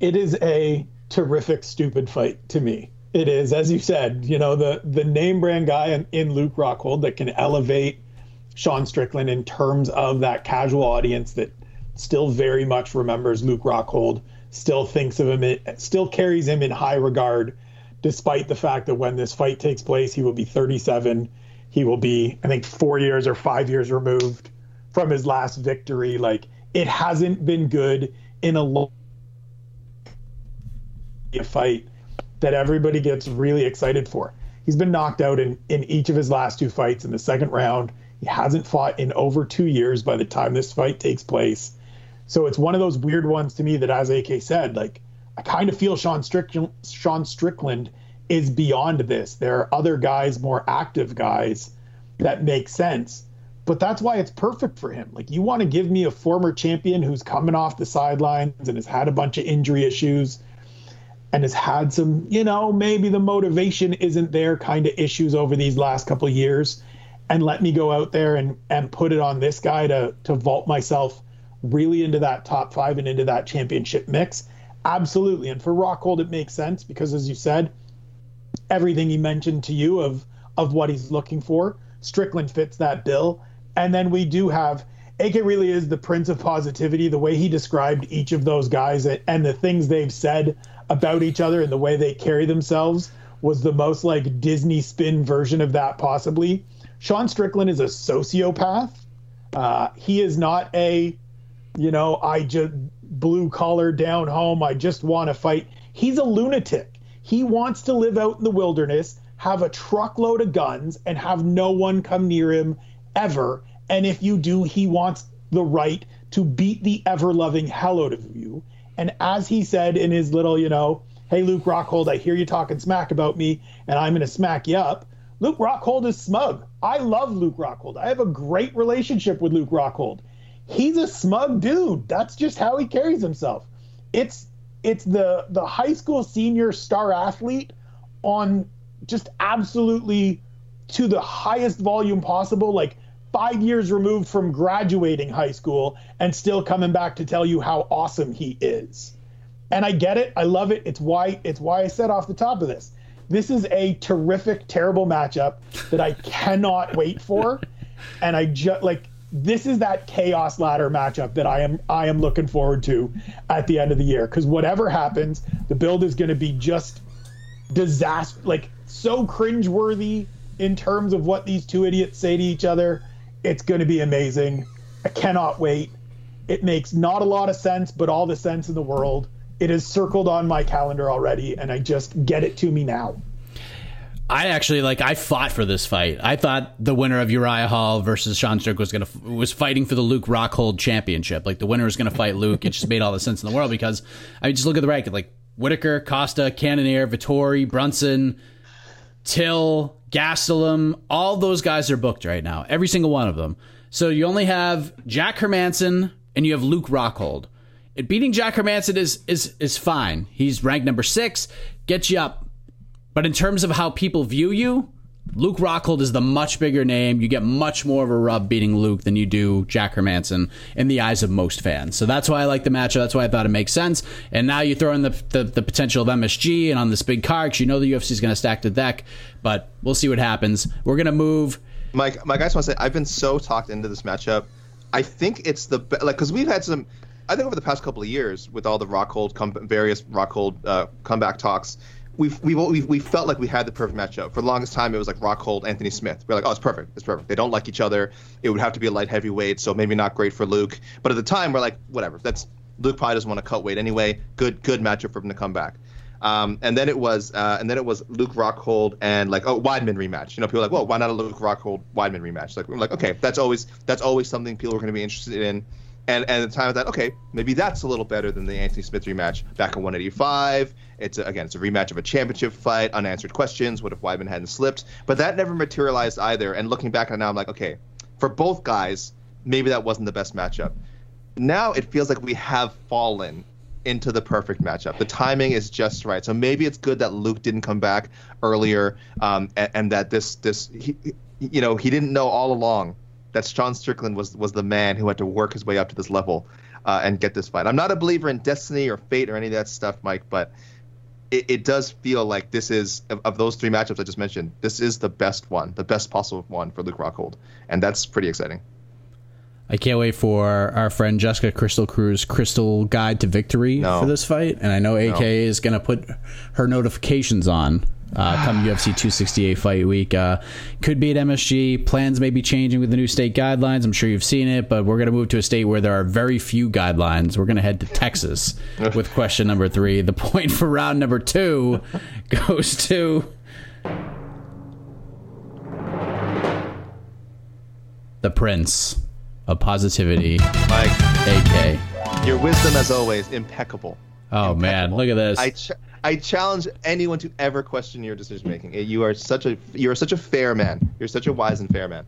it is a terrific stupid fight to me. It is, as you said, you know, the the name brand guy in, in Luke Rockhold that can elevate Sean Strickland in terms of that casual audience that still very much remembers Luke Rockhold, still thinks of him, still carries him in high regard, despite the fact that when this fight takes place, he will be 37. He will be, I think, four years or five years removed from his last victory. Like, it hasn't been good in a long fight that everybody gets really excited for. He's been knocked out in, in each of his last two fights in the second round. He hasn't fought in over two years by the time this fight takes place. So it's one of those weird ones to me that, as AK said, like I kind of feel Sean, Sean Strickland is beyond this. There are other guys, more active guys, that make sense. But that's why it's perfect for him. Like you want to give me a former champion who's coming off the sidelines and has had a bunch of injury issues and has had some, you know, maybe the motivation isn't there kind of issues over these last couple years. And let me go out there and, and put it on this guy to, to vault myself really into that top five and into that championship mix. Absolutely. And for Rockhold, it makes sense because, as you said, everything he mentioned to you of, of what he's looking for, Strickland fits that bill. And then we do have AK really is the prince of positivity. The way he described each of those guys and the things they've said about each other and the way they carry themselves was the most like Disney spin version of that possibly. Sean Strickland is a sociopath. Uh, he is not a, you know, I just blue collar down home. I just want to fight. He's a lunatic. He wants to live out in the wilderness, have a truckload of guns, and have no one come near him ever. And if you do, he wants the right to beat the ever loving hell out of you. And as he said in his little, you know, hey, Luke Rockhold, I hear you talking smack about me, and I'm going to smack you up. Luke Rockhold is smug. I love Luke Rockhold. I have a great relationship with Luke Rockhold. He's a smug dude. That's just how he carries himself. It's it's the the high school senior star athlete on just absolutely to the highest volume possible, like five years removed from graduating high school and still coming back to tell you how awesome he is. And I get it. I love it. It's why it's why I said off the top of this. This is a terrific, terrible matchup that I cannot wait for. And I just like this is that chaos ladder matchup that I am I am looking forward to at the end of the year. Because whatever happens, the build is going to be just disaster, like so cringeworthy in terms of what these two idiots say to each other. It's going to be amazing. I cannot wait. It makes not a lot of sense, but all the sense in the world. It is circled on my calendar already, and I just get it to me now. I actually like. I fought for this fight. I thought the winner of Uriah Hall versus Sean Strickland was gonna was fighting for the Luke Rockhold championship. Like the winner was gonna fight Luke. It just made all the sense in the world because I mean, just look at the record. Like Whitaker, Costa, Cannonier, Vettori, Brunson, Till, Gastelum, all those guys are booked right now. Every single one of them. So you only have Jack Hermansson and you have Luke Rockhold. Beating Jack Hermansson is is is fine. He's ranked number six, gets you up. But in terms of how people view you, Luke Rockhold is the much bigger name. You get much more of a rub beating Luke than you do Jack Hermansson in the eyes of most fans. So that's why I like the matchup. That's why I thought it makes sense. And now you throw in the, the, the potential of MSG and on this big card because you know the UFC is going to stack the deck. But we'll see what happens. We're going to move. Mike, Mike, I just want to say I've been so talked into this matchup. I think it's the like because we've had some. I think over the past couple of years with all the Rockhold com- various Rockhold uh, comeback talks we've, we've, we felt like we had the perfect matchup. For the longest time, it was like Rockhold, Anthony Smith. We're like, oh, it's perfect. It's perfect. They don't like each other. It would have to be a light heavyweight, so maybe not great for Luke. But at the time, we're like, whatever. That's Luke probably doesn't want to cut weight anyway. Good, good matchup for him to come back. Um, and then it was, uh, and then it was Luke Rockhold and like, oh, Weidman rematch. You know, people like, well, why not a Luke Rockhold Weidman rematch? Like, we're like, okay, that's always that's always something people are going to be interested in. And, and at the time I thought, okay, maybe that's a little better than the Anthony Smith rematch back in 185. It's a, again, it's a rematch of a championship fight, unanswered questions. What if Weidman hadn't slipped? But that never materialized either. And looking back on it now, I'm like, okay, for both guys, maybe that wasn't the best matchup. Now it feels like we have fallen into the perfect matchup. The timing is just right. So maybe it's good that Luke didn't come back earlier, um, and, and, that this this he, you know he didn't know all along that Sean Strickland was was the man who had to work his way up to this level uh, and get this fight. I'm not a believer in destiny or fate or any of that stuff, Mike, but it, it does feel like this is of, of, those three matchups I just mentioned. This is the best one, the best possible one for Luke Rockhold, and that's pretty exciting. I can't wait for our friend Jessica Crystal Cruz Crystal Guide to Victory no. for this fight, and I know AK no. is going to put her notifications on uh, come UFC 268 fight week. Uh, could be at MSG. Plans may be changing with the new state guidelines. I'm sure you've seen it, but we're going to move to a state where there are very few guidelines. We're going to head to Texas with question number three. The point for round number two goes to. The Prince of Positivity, Mike. AK. Your wisdom, as always, impeccable. Oh impeccable. man, look at this. I ch- I challenge anyone to ever question your decision making. You are such a you are such a fair man. You're such a wise and fair man.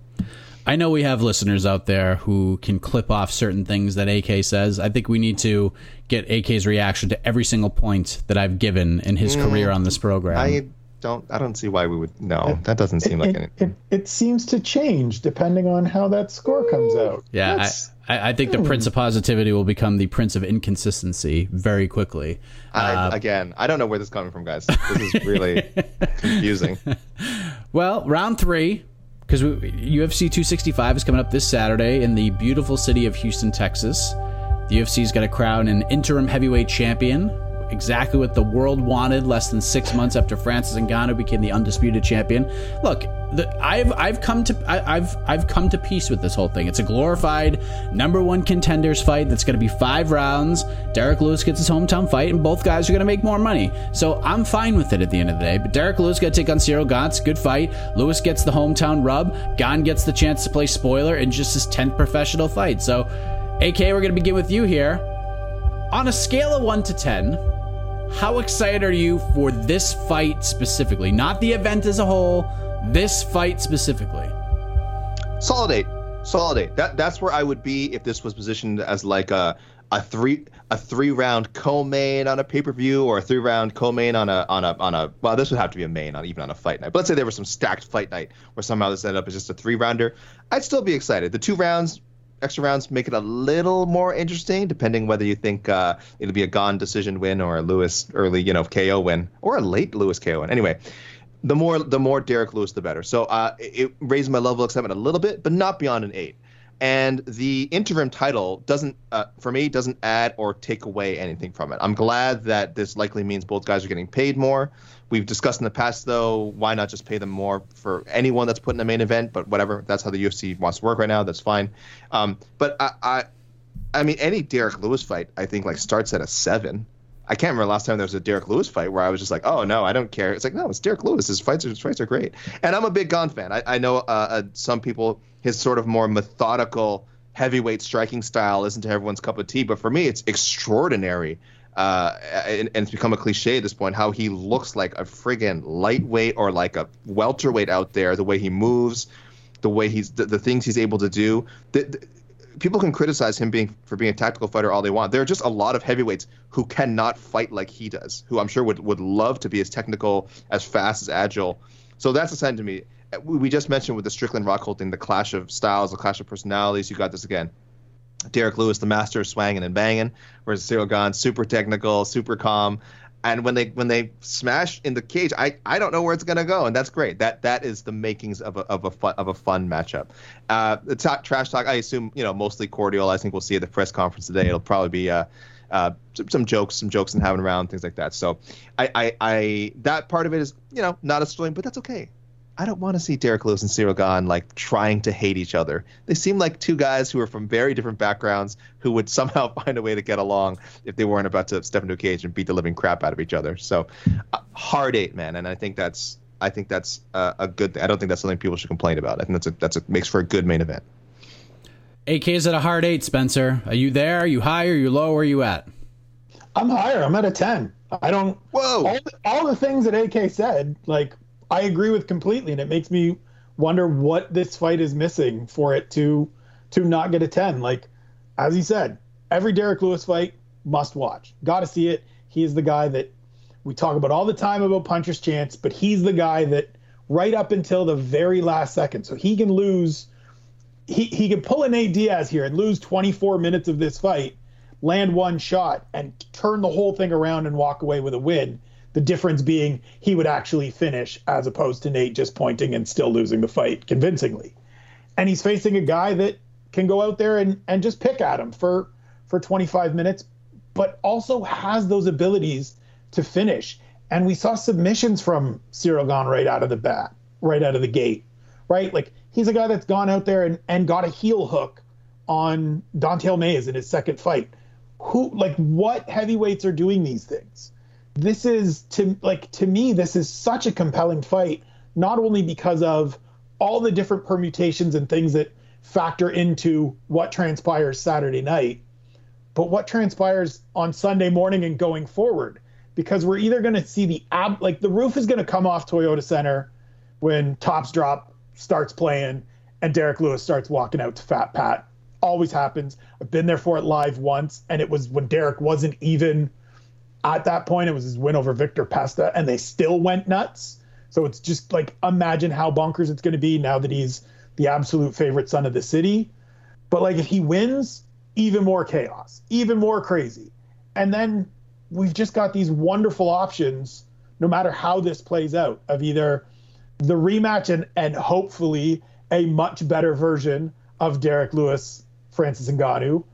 I know we have listeners out there who can clip off certain things that AK says. I think we need to get AK's reaction to every single point that I've given in his mm, career on this program. I don't I don't see why we would no. That doesn't seem it, like it, it, it, seems to change depending on how that score comes out. Yeah, That's, I, I think the Prince of Positivity will become the Prince of Inconsistency very quickly. I, uh, again, I don't know where this is coming from, guys. This is really confusing. Well, round three, because UFC 265 is coming up this Saturday in the beautiful city of Houston, Texas. The UFC's got to crown an interim heavyweight champion exactly what the world wanted less than six months after Francis Ngannou became the undisputed champion. Look, the, I've I've come to I, have I've come to peace with this whole thing. It's a glorified number one contenders fight that's going to be five rounds. Derrick Lewis gets his hometown fight, and both guys are going to make more money. So I'm fine with it at the end of the day. But Derrick Lewis got to take on Ciryl Gane. Good fight. Lewis gets the hometown rub. Gane gets the chance to play spoiler in just his tenth professional fight. So, AK, we're going to begin with you here. On a scale of one to ten how excited are you for this fight specifically? Not the event as a whole, this fight specifically. Solid eight. Solid eight. That that's where I would be if this was positioned as like a a three a three round co-main on a pay per view or a three round co-main on a on a on a well this would have to be a main on even on a fight night. But let's say there was some stacked fight night where somehow this ended up as just a three rounder. I'd still be excited. The two rounds extra rounds make it a little more interesting, depending whether you think uh, it'll be a Gane decision win or a Lewis early, you know, KO win or a late Lewis KO win. Anyway, the more the more Derrick Lewis, the better. So uh, it raised my level of excitement a little bit, but not beyond an eight. And the interim title doesn't, uh, for me, doesn't add or take away anything from it. I'm glad that this likely means both guys are getting paid more. We've discussed in the past, though, why not just pay them more for anyone that's put in a main event? But whatever, that's how the UFC wants to work right now. That's fine. Um, but I, I, I mean, any Derrick Lewis fight, I think, like starts at a seven. I can't remember last time there was a Derrick Lewis fight where I was just like, oh no, I don't care. It's like no, it's Derrick Lewis. His fights are his fights are great, and I'm a big Gane fan. I, I know uh, uh, some people his sort of more methodical heavyweight striking style isn't everyone's cup of tea, but for me, it's extraordinary. Uh, and, and, it's become a cliche at this point how he looks like a friggin' lightweight or like a welterweight out there. The way he moves, the way he's the, the things he's able to do. The, the, people can criticize him being for being a tactical fighter all they want. There are just a lot of heavyweights who cannot fight like he does, who I'm sure would would love to be as technical, as fast, as agile. So that's a sign to me. We just mentioned with the Strickland Rockhold thing, the clash of styles, the clash of personalities. You got this again. Derrick Lewis, the master of swanging and banging, whereas Ciryl Gane, super technical, super calm and when they when they smash in the cage, I, I don't know where it's gonna go, and that's great. That that is the makings of a of a fun of a fun matchup. Uh, the trash talk, I assume you know mostly cordial. I think we'll see at the press conference today. It'll probably be uh, uh, some, some jokes, some jokes and having around things like that. So I, I I that part of it is you know not a thrilling, but that's okay. I don't want to see Derrick Lewis and Ciryl Gane like trying to hate each other. They seem like two guys who are from very different backgrounds who would somehow find a way to get along if they weren't about to step into a cage and beat the living crap out of each other. So, uh, hard eight, man, and I think that's I think that's uh, a good. thing. I don't think that's something people should complain about. I think that's a that's a makes for a good main event. AK is at a hard eight, Spencer. Are you there? Are you high? Are you low? Where are you at? I'm higher. I'm at a ten. I don't. Whoa! All the, all the things that AK said, like I agree with completely, and it makes me wonder what this fight is missing for it to to not get a 10. Like as he said, every Derrick Lewis fight must watch. Got to see it. He is the guy that we talk about all the time about puncher's chance, but he's the guy that right up until the very last second. So he can lose he, he can pull an a Diaz here and lose 24 minutes of this fight, land one shot, and turn the whole thing around and walk away with a win the difference being he would actually finish as opposed to Nate just pointing and still losing the fight convincingly. And he's facing a guy that can go out there and, and just pick at him for, for 25 minutes, but also has those abilities to finish. And we saw submissions from Ciryl Gane right out of the bat, right out of the gate, right? Like he's a guy that's gone out there and, and got a heel hook on Don'Tale Mayes in his second fight. Who like what heavyweights are doing these things? This is to like to me this is such a compelling fight not only because of all the different permutations and things that factor into what transpires Saturday night but what transpires on Sunday morning and going forward. Because we're either going to see the ab like the roof is going to come off Toyota Center when Tops Drop starts playing and Derrick Lewis starts walking out to Fat Pat. Always happens. I've been there for it live once and it was when Derrick wasn't even at that point, it was his win over Viktor Pesta, and they still went nuts. So it's just like imagine how bonkers it's going to be now that he's the absolute favorite son of the city. But like if he wins, even more chaos, even more crazy. And then we've just got these wonderful options, no matter how this plays out, of either the rematch and and hopefully a much better version of Derrick Lewis, Francis Ngannou,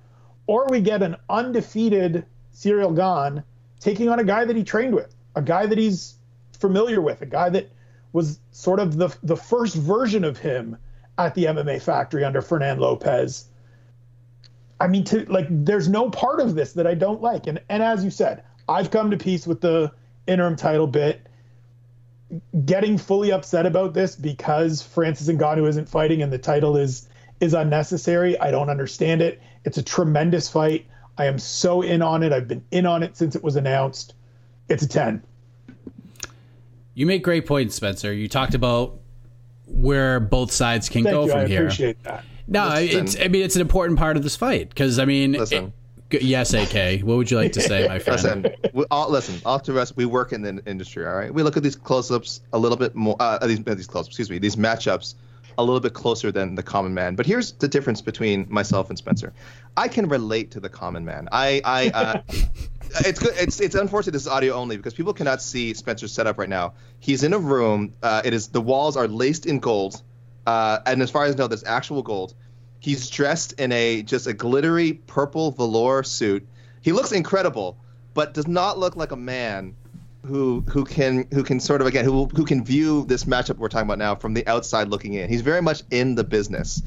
or we get an undefeated Ciryl Gane taking on a guy that he trained with, a guy that he's familiar with, a guy that was sort of the the first version of him at the MMA factory under Fernand Lopez. I mean, to like, there's no part of this that I don't like. And and as you said, I've come to peace with the interim title bit. Getting fully upset about this because Francis Ngannou isn't fighting and the title is is unnecessary. I don't understand it. It's a tremendous fight. I am so in on it. I've been in on it since it was announced. It's a 10. You make great points, Spencer. You talked about where both sides can Thank go you. from I here. appreciate that. No, Listen. it's. I mean, it's an important part of this fight because I mean, Listen. it- yes, AK. What would you like to say, my friend? Listen, we all listen. All to us, we work in the industry. All right, we look at these close-ups a little bit more. Uh, these these close-ups, excuse me, these matchups a little bit closer than the common man. But here's the difference between myself and Spencer. I can relate to the common man. I I. Uh, It's good. It's it's unfortunate this is audio only because people cannot see Spencer's setup right now. He's in a room. Uh, it is the walls are laced in gold, uh, and as far as I know, there's actual gold. He's dressed in a just a glittery purple velour suit. He looks incredible, but does not look like a man who who can who can sort of again who who can view this matchup we're talking about now from the outside looking in. He's very much in the business.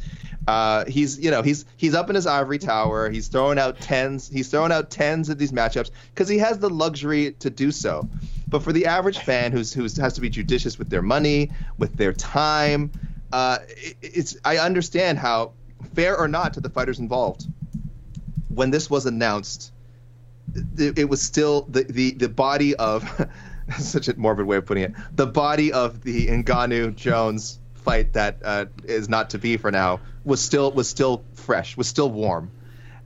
Uh, he's you know he's he's up in his ivory tower. He's throwing out tens. He's throwing out tens at these matchups because he has the luxury to do so. But for the average fan who's who has to be judicious with their money, with their time, uh, it, it's I understand how fair or not to the fighters involved. When this was announced, it, it was still the, the, the body of such a morbid way of putting it the body of the Ngannou Jones fight that uh, is not to be for now was still was still fresh was still warm.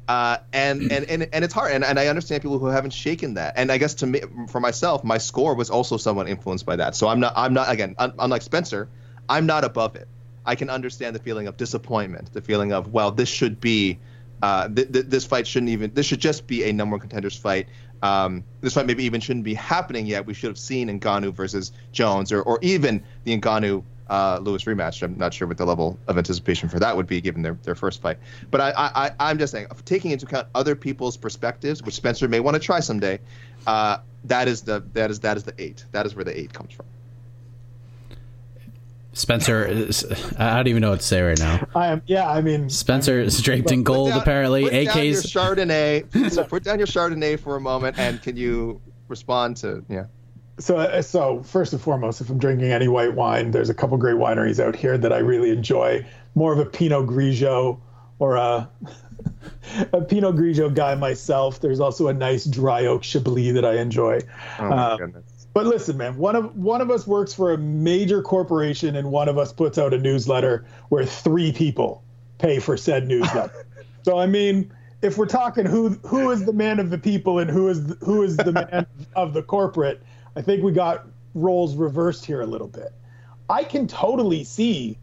Uh, and, and and and it's hard and, and I understand people who haven't shaken that. And I guess to me for myself my score was also somewhat influenced by that. So I'm not I'm not again un, unlike Spencer I'm not above it. I can understand the feeling of disappointment the feeling of well this should be uh, th- th- this fight shouldn't even. This should just be a number one contenders fight. Um, this fight maybe even shouldn't be happening yet. We should have seen Ngannou versus Jones, or or even the Ngannou uh, Lewis rematch. I'm not sure what the level of anticipation for that would be given their, their first fight. But I, I, I'm just saying, taking into account other people's perspectives, which Spencer may want to try someday. Uh, that is the that is that is the eight. That is where the eight comes from. Spencer, is, I don't even know what to say right now. I am. Yeah, I mean, Spencer is draped in gold, down- apparently. Put down your AK's. Chardonnay. so put down your Chardonnay for a moment, and can you respond to yeah? so uh, so first and foremost, if I'm drinking any white wine, there's a couple great wineries out here that I really enjoy. More of a Pinot Grigio or a a Pinot Grigio guy myself. There's also a nice dry oak Chablis that I enjoy. Oh my Uh, goodness. But listen, man, one of one of us works for a major corporation, and one of us puts out a newsletter where three people pay for said newsletter. so I mean, if we're talking who who is the man of the people and who is the, who is the man of the corporate, I think we got roles reversed here a little bit. I can totally see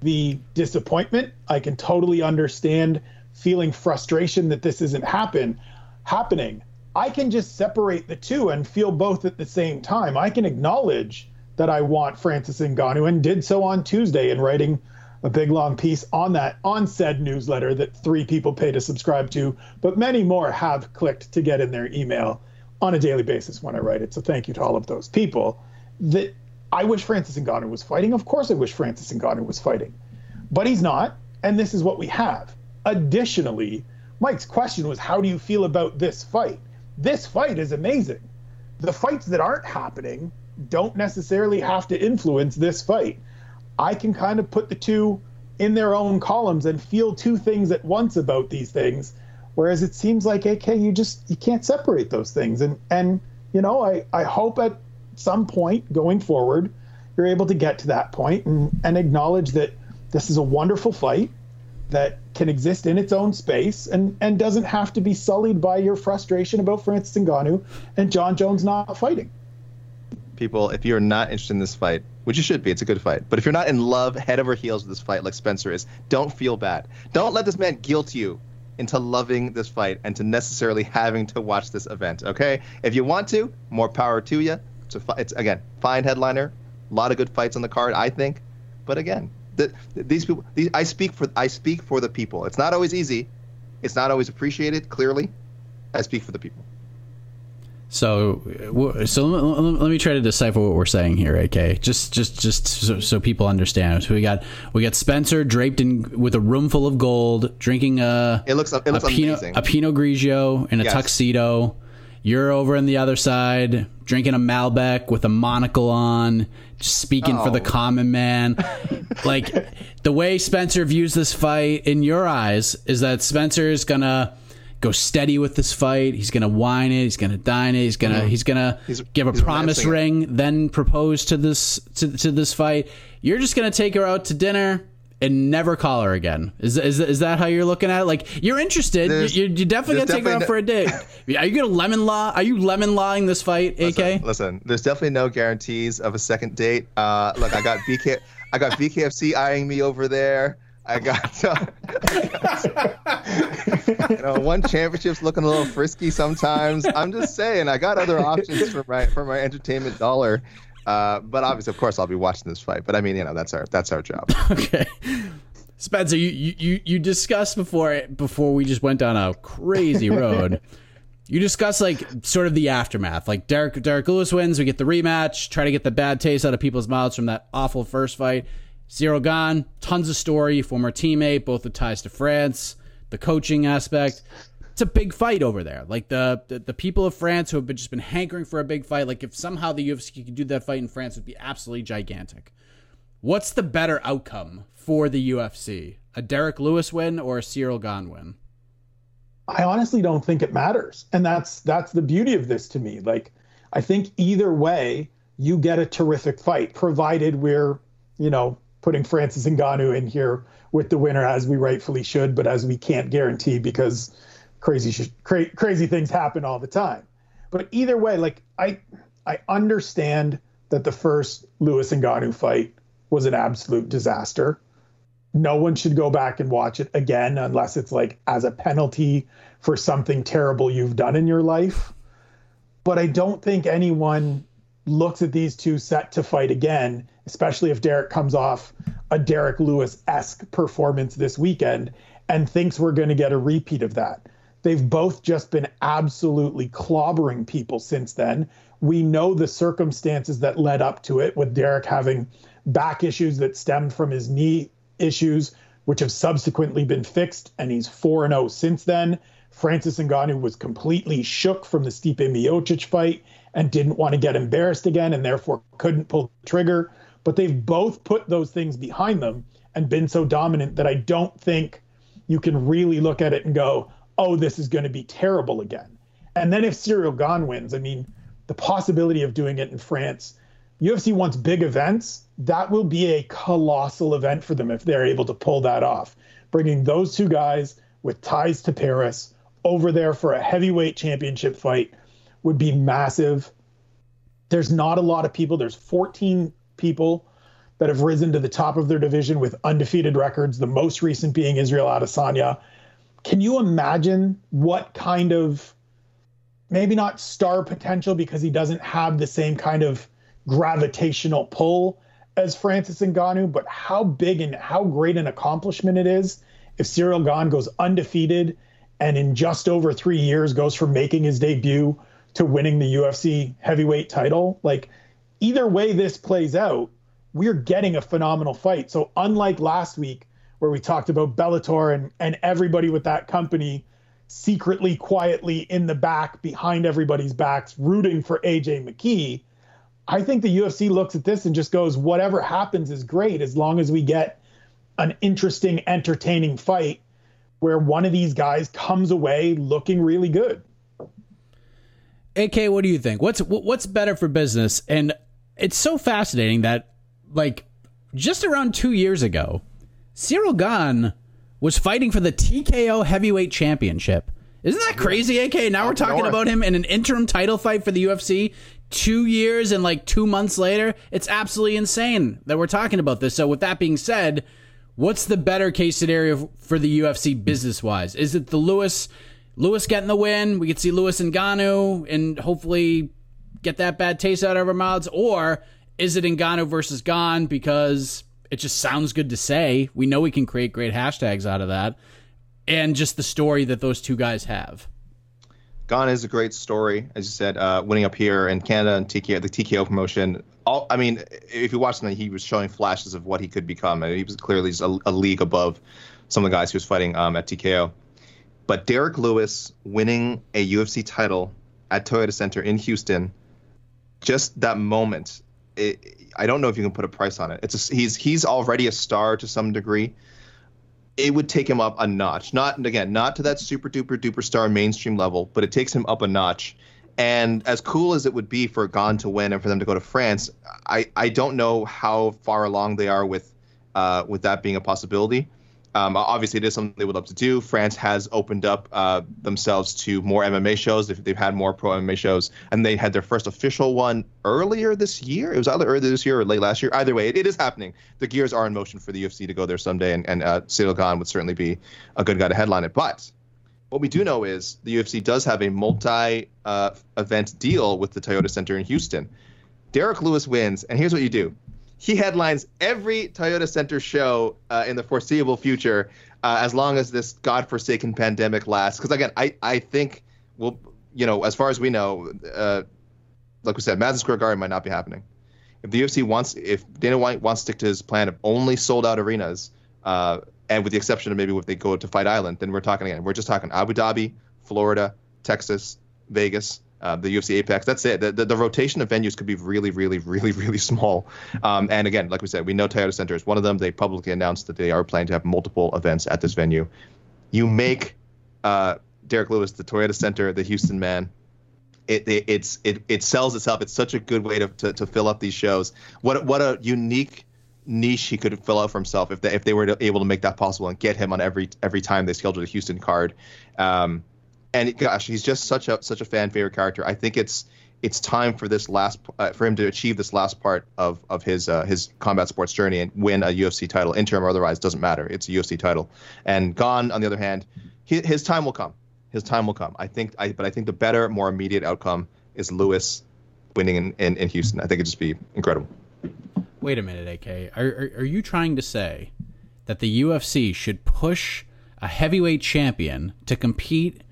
the disappointment. I can totally understand feeling frustration that this isn't happen happening. I can just separate the two and feel both at the same time. I can acknowledge that I want Francis Ngannou and did so on Tuesday in writing a big long piece on that on said newsletter that three people pay to subscribe to, but many more have clicked to get in their email on a daily basis when I write it. So thank you to all of those people. That I wish Francis Ngannou was fighting. Of course I wish Francis Ngannou was fighting. But he's not, and this is what we have. Additionally, Mike's question was how do you feel about this fight? This fight is amazing. The fights that aren't happening don't necessarily have to influence this fight. I can kind of put the two in their own columns and feel two things at once about these things. Whereas it seems like AK, you just you can't separate those things. And and you know, I, I hope at some point going forward, you're able to get to that point and, and acknowledge that this is a wonderful fight that can exist in its own space and, and doesn't have to be sullied by your frustration about Francis Ngannou and John Jones not fighting. people, if you're not interested in this fight, which you should be, it's a good fight. But if you're not in love, head over heels with this fight, like Spencer is, don't feel bad. Don't let this man guilt you into loving this fight and to necessarily having to watch this event. Okay, if you want to, more power to you. It's, a, it's again fine headliner, a lot of good fights on the card, I think. But again, the, these people, these, I speak for I speak for the people. It's not always easy. It's not always appreciated. Clearly, I speak for the people. So, so let me, try to decipher what we're saying here, AK. Just, just, just so, so people understand. So we got we got Spencer draped in with a room full of gold, drinking a It looks it looks a Pinot, amazing. a Pinot Grigio in a Yes. tuxedo. You're over on the other side drinking a Malbec with a monocle on, just speaking for the Oh. common man. like the way Spencer views this fight in your eyes is that Spencer is gonna go steady with this fight. He's gonna wine it. He's gonna dine it. He's gonna he's gonna Mm-hmm. He's- give a promise romancing it. ring, then propose to this to, to this fight. You're just gonna take her out to dinner and never call her again. Is is, is that how you're looking at it? Like you're interested. There's- you you definitely gonna take her out definitely for a date. Are you gonna lemon law? Are you lemon lawing this fight, AK? Listen, there's definitely no guarantees of a second date. Uh, look, I got BK, I got BKFC eyeing me over there. I got, uh, you know, one championship's looking a little frisky sometimes. I'm just saying, I got other options for my for my entertainment dollar. Uh, but obviously, of course, I'll be watching this fight. But I mean, you know, that's our that's our job. Okay. Spencer, you, you, you- discussed before before we just went down a crazy road. you discussed like sort of the aftermath. Like Derrick Derrick Lewis wins, we get the rematch, try to get the bad taste out of people's mouths from that awful first fight. Ciryl Gane, tons of story, former teammate, both the ties to France, the coaching aspect. It's a big fight over there. Like the, the the people of France who have been just been hankering for a big fight. Like if somehow the UFC could do that fight in France, it would be absolutely gigantic. What's the better outcome for the UFC? A Derrick Lewis win or a Ciryl Gane win? I honestly don't think it matters. And that's that's the beauty of this to me. Like I think either way you get a terrific fight provided we're, you know, putting Francis Ngannou in here with the winner as we rightfully should, but as we can't guarantee because crazy sh- cra- crazy things happen all the time. But either way, like I I understand that the first Lewis Ngannou fight was an absolute disaster no one should go back and watch it again unless it's like as a penalty for something terrible you've done in your life. But I don't think anyone looks at these two set to fight again, especially if Derrick comes off a Derrick Lewis esque performance this weekend and thinks we're going to get a repeat of that. They've both just been absolutely clobbering people since then. We know the circumstances that led up to it, with Derrick having back issues that stemmed from his knee issues, which have subsequently been fixed, and he's 4 0 since then. Francis Ngannou was completely shook from the Stipe Miocic fight and didn't want to get embarrassed again and therefore couldn't pull the trigger. But they've both put those things behind them and been so dominant that I don't think you can really look at it and go, oh, this is going to be terrible again. And then if Ciryl Gane wins, I mean, the possibility of doing it in France, UFC wants big events. That will be a colossal event for them if they're able to pull that off. Bringing those two guys with ties to Paris over there for a heavyweight championship fight would be massive. There's not a lot of people. There's 14 people that have risen to the top of their division with undefeated records, the most recent being Israel Adesanya. Can you imagine what kind of maybe not star potential because he doesn't have the same kind of gravitational pull as Francis Ngannou, but how big and how great an accomplishment it is if Ciryl Gane goes undefeated and in just over three years goes from making his debut to winning the UFC heavyweight title. Like either way this plays out, we're getting a phenomenal fight. So unlike last week where we talked about Bellator and, and everybody with that company secretly, quietly in the back, behind everybody's backs, rooting for AJ McKee. I think the UFC looks at this and just goes, whatever happens is great as long as we get an interesting, entertaining fight where one of these guys comes away looking really good. AK, what do you think? What's what's better for business? And it's so fascinating that like just around 2 years ago, Ciryl Gane was fighting for the TKO Heavyweight Championship. Isn't that crazy, AK? Now we're talking north. about him in an interim title fight for the UFC 2 years and like 2 months later. It's absolutely insane that we're talking about this. So with that being said, what's the better case scenario for the UFC business wise? Is it the Lewis Lewis getting the win? We could see Lewis and Ngannou and hopefully get that bad taste out of our mouths, or is it in Ngannou versus Gane because it just sounds good to say? We know we can create great hashtags out of that, and just the story that those two guys have. Gane is a great story, as you said, uh, winning up here in Canada and TKO, the TKO promotion. All, I mean, if you watch him, he was showing flashes of what he could become. Mean, he was clearly a, a league above some of the guys he was fighting um, at TKO. But Derrick Lewis winning a UFC title at Toyota Center in Houston, just that moment, it, I don't know if you can put a price on it. It's a, he's he's already a star to some degree. It would take him up a notch. Not again, not to that super duper duper star mainstream level, but it takes him up a notch. And as cool as it would be for Gane to win and for them to go to France, I, I don't know how far along they are with uh, with that being a possibility. Um, obviously, it is something they would love to do. France has opened up uh, themselves to more MMA shows. They've, they've, had more pro MMA shows, and they had their first official one earlier this year. It was either earlier this year or late last year. Either way, it, it is happening. The gears are in motion for the UFC to go there someday, and, and uh, Ciryl Gane would certainly be a good guy to headline it. But what we do know is the UFC does have a multi uh, event deal with the Toyota Center in Houston. Derrick Lewis wins, and here's what you do he headlines every Toyota Center show uh, in the foreseeable future, uh, as long as this godforsaken pandemic lasts. Because again, I I think well, you know, as far as we know, uh, like we said, Madison Square Garden might not be happening. If the UFC wants, if Dana White wants to stick to his plan of only sold out arenas, uh, and with the exception of maybe if they go to Fight Island, then we're talking again. We're just talking Abu Dhabi, Florida, Texas, Vegas uh, the UFC Apex. That's it. The, the, the, rotation of venues could be really, really, really, really small. Um, and again, like we said, we know Toyota Center is one of them. They publicly announced that they are planning to have multiple events at this venue. You make uh, Derrick Lewis the Toyota Center, the Houston man. It, it, it's it, it sells itself. It's such a good way to, to, to fill up these shows. What what a unique niche he could fill out for himself if they if they were able to make that possible and get him on every every time they scheduled a Houston card. Um, and gosh, he's just such a such a fan favorite character. I think it's it's time for this last uh, for him to achieve this last part of of his uh, his combat sports journey and win a UFC title, interim or otherwise, doesn't matter. It's a UFC title. And Gane, on the other hand, he, his time will come. His time will come. I think. I but I think the better, more immediate outcome is Lewis winning in, in, in Houston. I think it'd just be incredible. Wait a minute, AK. Are, are are you trying to say that the UFC should push a heavyweight champion to compete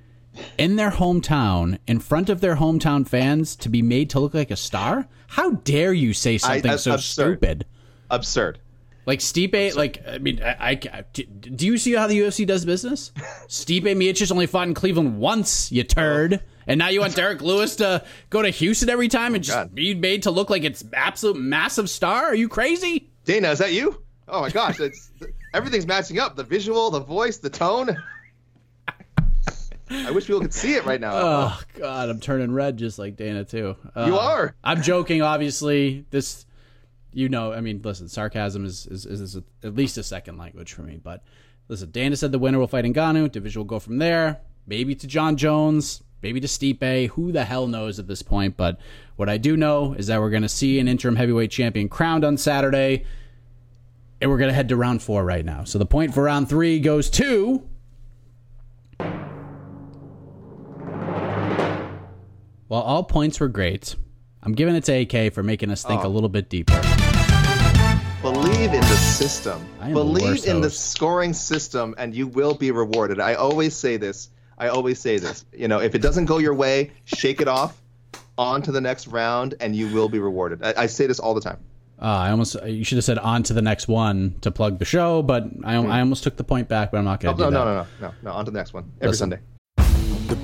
in their hometown, in front of their hometown fans, to be made to look like a star? How dare you say something I, so absurd. stupid? Absurd. Like Stipe, absurd. like I mean, I, I, do you see how the UFC does business? Stipe Miocic only fought in Cleveland once, you turd, and now you want Derrick Lewis to go to Houston every time and oh, just God. be made to look like it's absolute massive star? Are you crazy? Dana, is that you? Oh my gosh, it's everything's matching up. The visual, the voice, the tone. I wish people could see it right now. Oh God, I'm turning red just like Dana too. Uh, you are. I'm joking. Obviously, this, you know, I mean, listen, sarcasm is is, is a, at least a second language for me. But listen, Dana said the winner will fight Ngannou. Division will go from there. Maybe to John Jones. Maybe to Stipe. Who the hell knows at this point? But what I do know is that we're going to see an interim heavyweight champion crowned on Saturday. And we're going to head to round four right now. So the point for round three goes to While all points were great, I'm giving it to AK for making us think oh. a little bit deeper. Believe in the system. Believe the in the scoring system, and you will be rewarded. I always say this. I always say this. You know, if it doesn't go your way, shake it off, on to the next round, and you will be rewarded. I, I say this all the time. Uh, I almost you should have said on to the next one to plug the show, but I, mm. I almost took the point back, but I'm not going to do no, that. No, no, no, no, no, on to the next one every Listen, Sunday.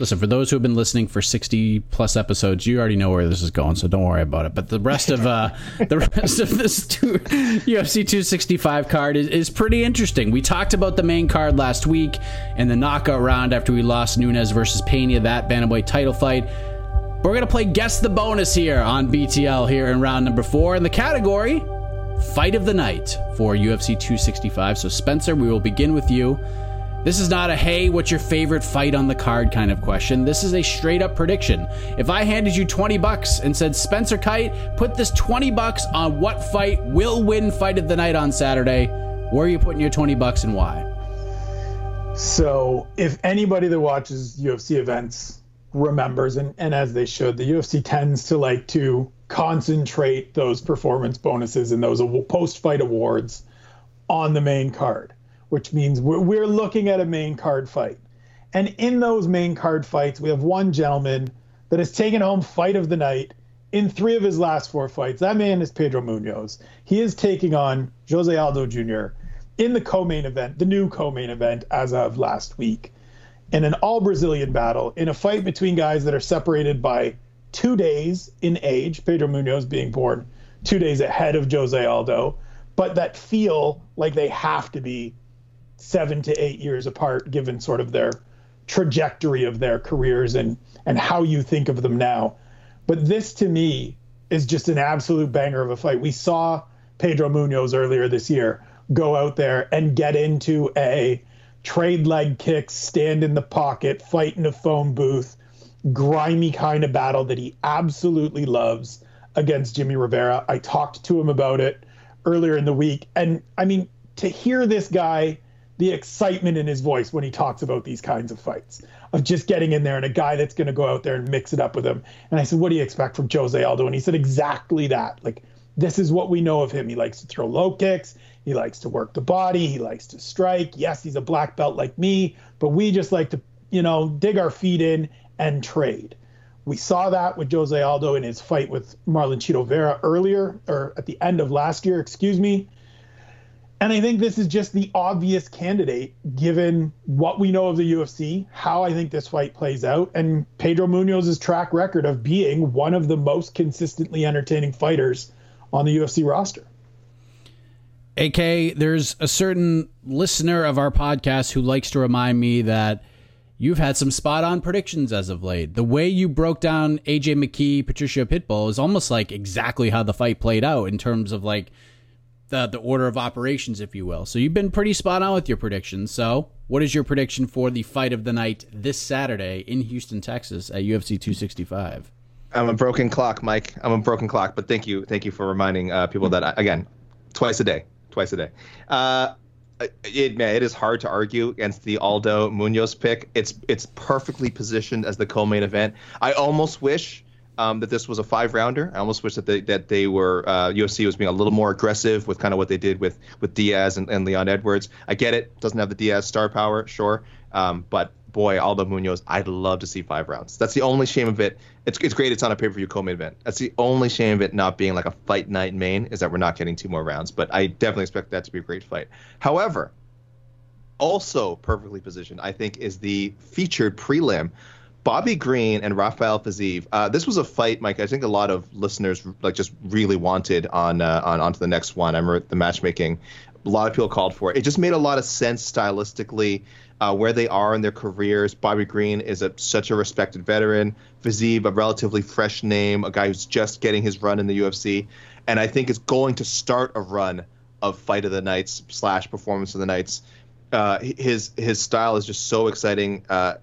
Listen, for those who have been listening for 60 plus episodes, you already know where this is going, so don't worry about it. But the rest of uh, the rest of this two, UFC 265 card is, is pretty interesting. We talked about the main card last week and the knockout round after we lost Nunes versus Pena, that bantamweight title fight. We're gonna play guess the bonus here on BTL here in round number four in the category fight of the night for UFC 265. So Spencer, we will begin with you. This is not a hey, what's your favorite fight on the card kind of question. This is a straight up prediction. If I handed you 20 bucks and said, Spencer Kyte, put this 20 bucks on what fight will win fight of the night on Saturday, where are you putting your 20 bucks and why? So, if anybody that watches UFC events remembers, and, and as they should, the UFC tends to like to concentrate those performance bonuses and those post fight awards on the main card, which means we're, we're looking at a main card fight. And in those main card fights, we have one gentleman that has taken home fight of the night in three of his last four fights. That man is Pedro Munhoz. He is taking on Jose Aldo Jr. in the co-main event, the new co-main event as of last week, in an all Brazilian battle, in a fight between guys that are separated by two days in age. Pedro Munhoz being born two days ahead of Jose Aldo, but that feel like they have to be seven to eight years apart, given sort of their trajectory of their careers and and how you think of them now. But this to me is just an absolute banger of a fight. We saw Pedro Munhoz earlier this year go out there and get into a trade leg kicks, stand in the pocket, fight in a phone booth, grimy kind of battle that he absolutely loves against Jimmy Rivera. I talked to him about it earlier in the week. And I mean, to hear this guy, the excitement in his voice when he talks about these kinds of fights, of just getting in there and a guy that's going to go out there and mix it up with him. And I said, What do you expect from Jose Aldo? And he said, Exactly that. Like, this is what we know of him. He likes to throw low kicks. He likes to work the body. He likes to strike. Yes, he's a black belt like me, but we just like to, you know, dig our feet in and trade. We saw that with Jose Aldo in his fight with Marlon Chito Vera earlier, or at the end of last year, excuse me. And I think this is just the obvious candidate given what we know of the UFC, how I think this fight plays out, and Pedro Munhoz's track record of being one of the most consistently entertaining fighters on the UFC roster. AK, there's a certain listener of our podcast who likes to remind me that you've had some spot on predictions as of late. The way you broke down AJ McKee, Patricio Pitbull is almost like exactly how the fight played out in terms of like the the order of operations, if you will. So you've been pretty spot on with your predictions. So what is your prediction for the fight of the night this Saturday in Houston, Texas at UFC 265? I'm a broken clock, Mike. I'm a broken clock, but thank you, thank you for reminding uh, people that I, again, twice a day, twice a day. Uh, it man, it is hard to argue against the Aldo Munhoz pick. It's it's perfectly positioned as the co-main event. I almost wish um, that this was a five rounder. I almost wish that they that they were uh, UFC was being a little more aggressive with kind of what they did with with Diaz and, and Leon Edwards. I get it, doesn't have the Diaz star power, sure, um, but boy, Aldo Munhoz, I'd love to see five rounds. That's the only shame of it. It's it's great. It's on a pay per view co-main event. That's the only shame of it not being like a fight night main is that we're not getting two more rounds. But I definitely expect that to be a great fight. However, also perfectly positioned, I think, is the featured prelim Bobby Green and Rafael Fiziev. Uh, this was a fight, Mike. I think a lot of listeners like just really wanted on uh, on onto the next one. I remember the matchmaking. A lot of people called for it. It just made a lot of sense stylistically. Uh, where they are in their careers. Bobby Green is a, such a respected veteran. Fiziev, a relatively fresh name, a guy who's just getting his run in the UFC, and I think is going to start a run of fight of the nights slash performance of the nights. Uh, his his style is just so exciting. Uh,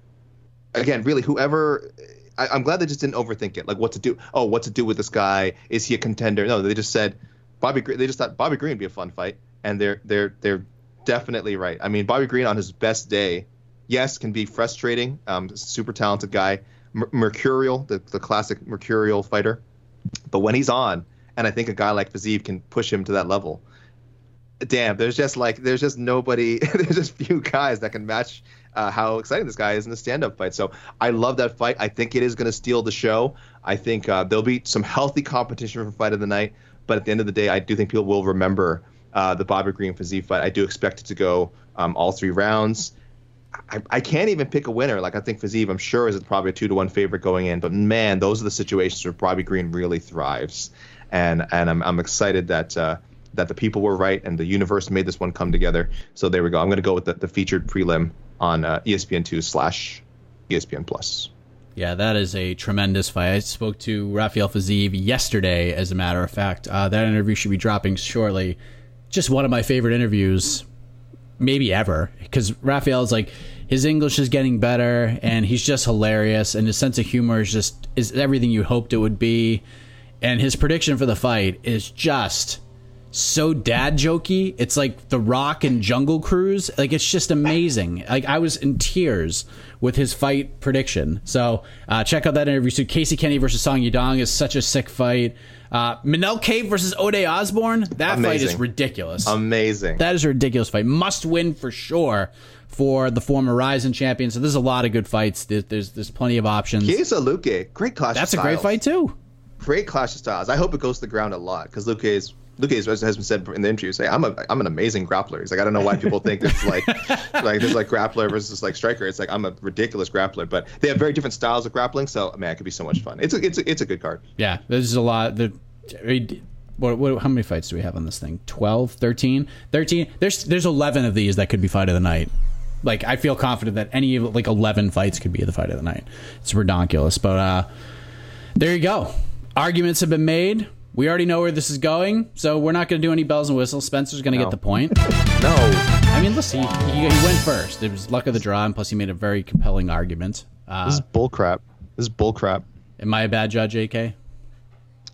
again, really, whoever. I, am glad they just didn't overthink it. Like, what to do? Oh, what to do with this guy? Is he a contender? No, they just said Bobby. They just thought Bobby Green would be a fun fight, and they're they're they're definitely right. I mean, Bobby Green on his best day, yes, can be frustrating. Um, super talented guy, mercurial, the the classic mercurial fighter, but when he's on, and I think a guy like Fiziev can push him to that level damn, there's just like there's just nobody, there's just few guys that can match uh, how exciting this guy is in the stand-up fight. So I love that fight. I think it is going to steal the show. I think uh, there'll be some healthy competition for fight of the night, but at the end of the day, I do think people will remember uh, the Bobby Green Fiziev fight. I do expect it to go um, all three rounds. I, I, can't even pick a winner. Like I think Fiziev, I'm sure is probably a two to one favorite going in. But man, those are the situations where Bobby Green really thrives, and and I'm, I'm excited that uh, that the people were right and the universe made this one come together. So there we go. I'm going to go with the, the featured prelim on uh, ESPN2 slash ESPN Plus. Yeah, that is a tremendous fight. I spoke to Rafael Fiziev yesterday, as a matter of fact. Uh, that interview should be dropping shortly. Just one of my favorite interviews, maybe ever, because Rafael is like his English is getting better, and he's just hilarious, and his sense of humor is just is everything you hoped it would be, and his prediction for the fight is just so dad jokey. It's like The Rock and Jungle Cruise. Like it's just amazing. Like I was in tears with his fight prediction. So uh, check out that interview. So Casey Kenny versus Song Yadong is such a sick fight. Uh, Manel Kape versus Ode Osborne. That fight is ridiculous. Amazing. That is a ridiculous fight. Must win for sure for the former Rizin champion. So there's a lot of good fights. There's there's, there's plenty of options. Chiesa Luque, great clash. That's a great fight too. Great clash of styles. I hope it goes to the ground a lot because Luque is. Is, has been said in the interview, say I'm a I'm an amazing grappler. He's like I don't know why people think it's like like there's like grappler versus like striker. It's like I'm a ridiculous grappler, but they have very different styles of grappling. So man, it could be so much fun. It's a it's a, it's a good card. Yeah, there's a lot. The, what, what, how many fights do we have on this thing? 12, 13? 13? There's there's 11 of these that could be fight of the night. Like I feel confident that any of like 11 fights could be the fight of the night. It's redonkulous, but uh there you go. Arguments have been made. We already know where this is going, so we're not going to do any bells and whistles. Spencer's going to No. get the point. No, I mean, listen, he, he, he went first. It was luck of the draw, and plus he made a very compelling argument. Uh, this is bullcrap. This is bullcrap. am I a bad judge, AK?